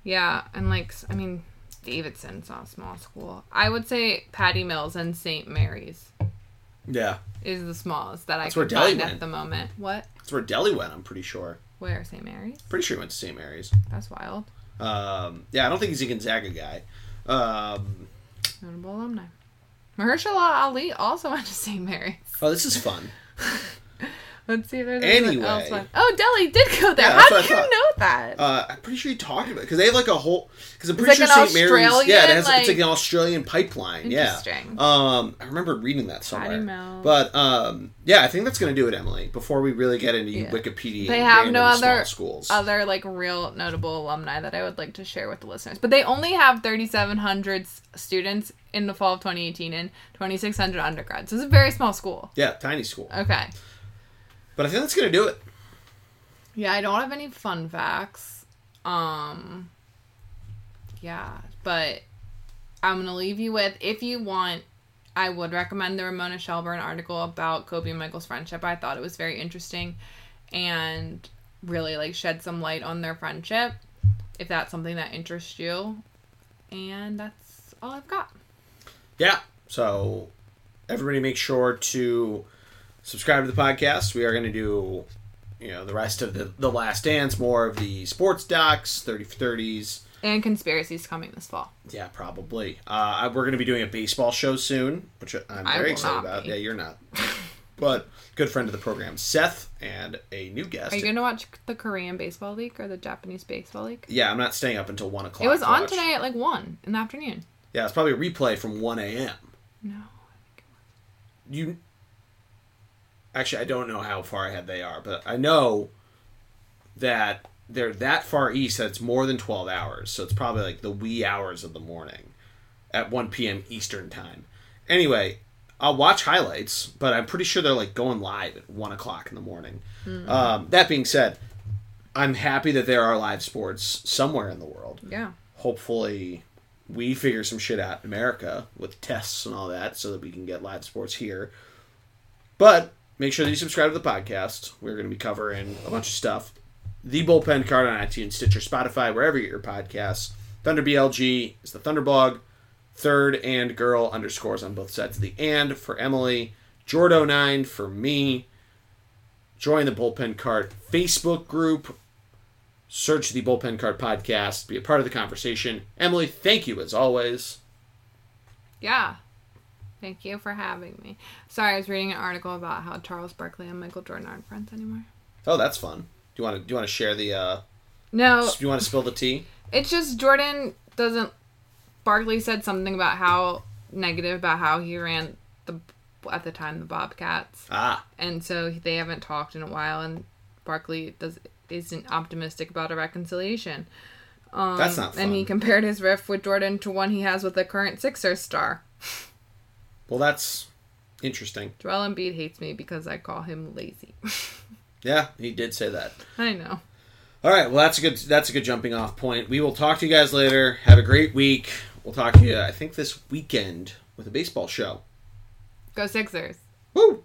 Speaker 2: yeah, and like I mean, Davidson's not a small school. I would say Patty Mills and St. Mary's
Speaker 1: yeah,
Speaker 2: is the smallest that
Speaker 1: That's
Speaker 2: I can find
Speaker 1: went.
Speaker 2: at the moment. What?
Speaker 1: that's where Delly went. I'm pretty sure.
Speaker 2: Where St. Mary's?
Speaker 1: Pretty sure he went to St. Mary's.
Speaker 2: That's wild.
Speaker 1: Um, yeah, I don't think he's a Gonzaga guy. Um,
Speaker 2: Notable alumni. Mahershala Ali also went to St. Mary's.
Speaker 1: oh, this is fun.
Speaker 2: Let's see if there's
Speaker 1: Anyway.
Speaker 2: else. fun. Oh, Delly did go there.
Speaker 1: Yeah,
Speaker 2: How did you know that?
Speaker 1: Uh, I'm pretty sure you talked about it because they have like a whole. Because I'm
Speaker 2: It's
Speaker 1: pretty
Speaker 2: like
Speaker 1: sure St. Mary's. Yeah, it has. it's like
Speaker 2: like-
Speaker 1: an Australian pipeline. Yeah.
Speaker 2: Interesting.
Speaker 1: Um, I remember reading that somewhere. But um, yeah, I think that's gonna do it, Emily. Before we really get into
Speaker 2: Yeah.
Speaker 1: Wikipedia,
Speaker 2: They have no other-
Speaker 1: schools.
Speaker 2: Other like real notable alumni that I would like to share with the listeners, but they only have 3,700 students in the fall of 2018 and 2,600 undergrads. So it's a very small school.
Speaker 1: yeah, tiny school.
Speaker 2: Okay.
Speaker 1: But I think that's gonna do it.
Speaker 2: Yeah, I don't have any fun facts. Um yeah, but I'm going to leave you with if you want I would recommend the Ramona Shelburne article about Kobe and Michael's friendship. I thought it was very interesting and really like shed some light on their friendship if that's something that interests you. And that's all I've got.
Speaker 1: Yeah. So everybody make sure to subscribe to the podcast. We are going to do, you know, the rest of the the Last Dance, more of the sports docs, thirty for thirties.
Speaker 2: And conspiracies coming this fall.
Speaker 1: Yeah, probably. Uh, we're going to be doing a baseball show soon, which I'm very excited about.
Speaker 2: be.
Speaker 1: Yeah, you're not. but good friend of the program, Seth, and a new guest.
Speaker 2: Are you going to watch the Korean Baseball League or the Japanese Baseball League?
Speaker 1: yeah, I'm not staying up until one o'clock.
Speaker 2: It was
Speaker 1: to
Speaker 2: on
Speaker 1: watch.
Speaker 2: today at like 1 in the afternoon.
Speaker 1: Yeah, it's probably a replay from one a.m.
Speaker 2: No.
Speaker 1: you actually i don't know how far ahead they are but i know that they're that far east that it's more than 12 hours so it's probably like the wee hours of the morning at 1 p.m eastern time anyway i'll watch highlights but i'm pretty sure they're like going live at 1 o'clock in the morning um, that being said i'm happy that there are live sports somewhere in the world
Speaker 2: Yeah.
Speaker 1: hopefully we figure some shit out in America with tests and all that so that we can get live sports here. But make sure that you subscribe to the podcast. We're going to be covering a bunch of stuff. The Bullpen Card on iTunes, Stitcher, Spotify, wherever you get your podcasts. Thunder BLG is the Thunderblog. Third and girl underscores on both sides of the and for Emily. Jordo9 for me. Join the Bullpen Card Facebook group search the Bullpen Card Podcast, be a part of the conversation. Emily, thank you as always.
Speaker 2: Yeah. Thank you for having me. Sorry, I was reading an article about how Charles Barkley and Michael Jordan aren't friends anymore.
Speaker 1: Oh, that's fun. Do you want to do you want to share the? uh
Speaker 2: No,
Speaker 1: Do you want to spill the tea?
Speaker 2: it's just Jordan doesn't. Barkley said something about how negative about how he ran the at the time the Bobcats,
Speaker 1: Ah,
Speaker 2: and so they haven't talked in a while. And Barkley does isn't optimistic about a reconciliation. Um,
Speaker 1: That's not fun.
Speaker 2: And he compared his riff with Jordan to one he has with the current Sixers star.
Speaker 1: well, that's interesting.
Speaker 2: Joel Embiid hates me because I call him lazy.
Speaker 1: Yeah, he did say that.
Speaker 2: I know.
Speaker 1: All right, well, that's a good that's a good jumping off point. We will talk to you guys later. Have a great week. We'll talk to you, I think, this weekend with a baseball show.
Speaker 2: Go Sixers.
Speaker 1: Woo!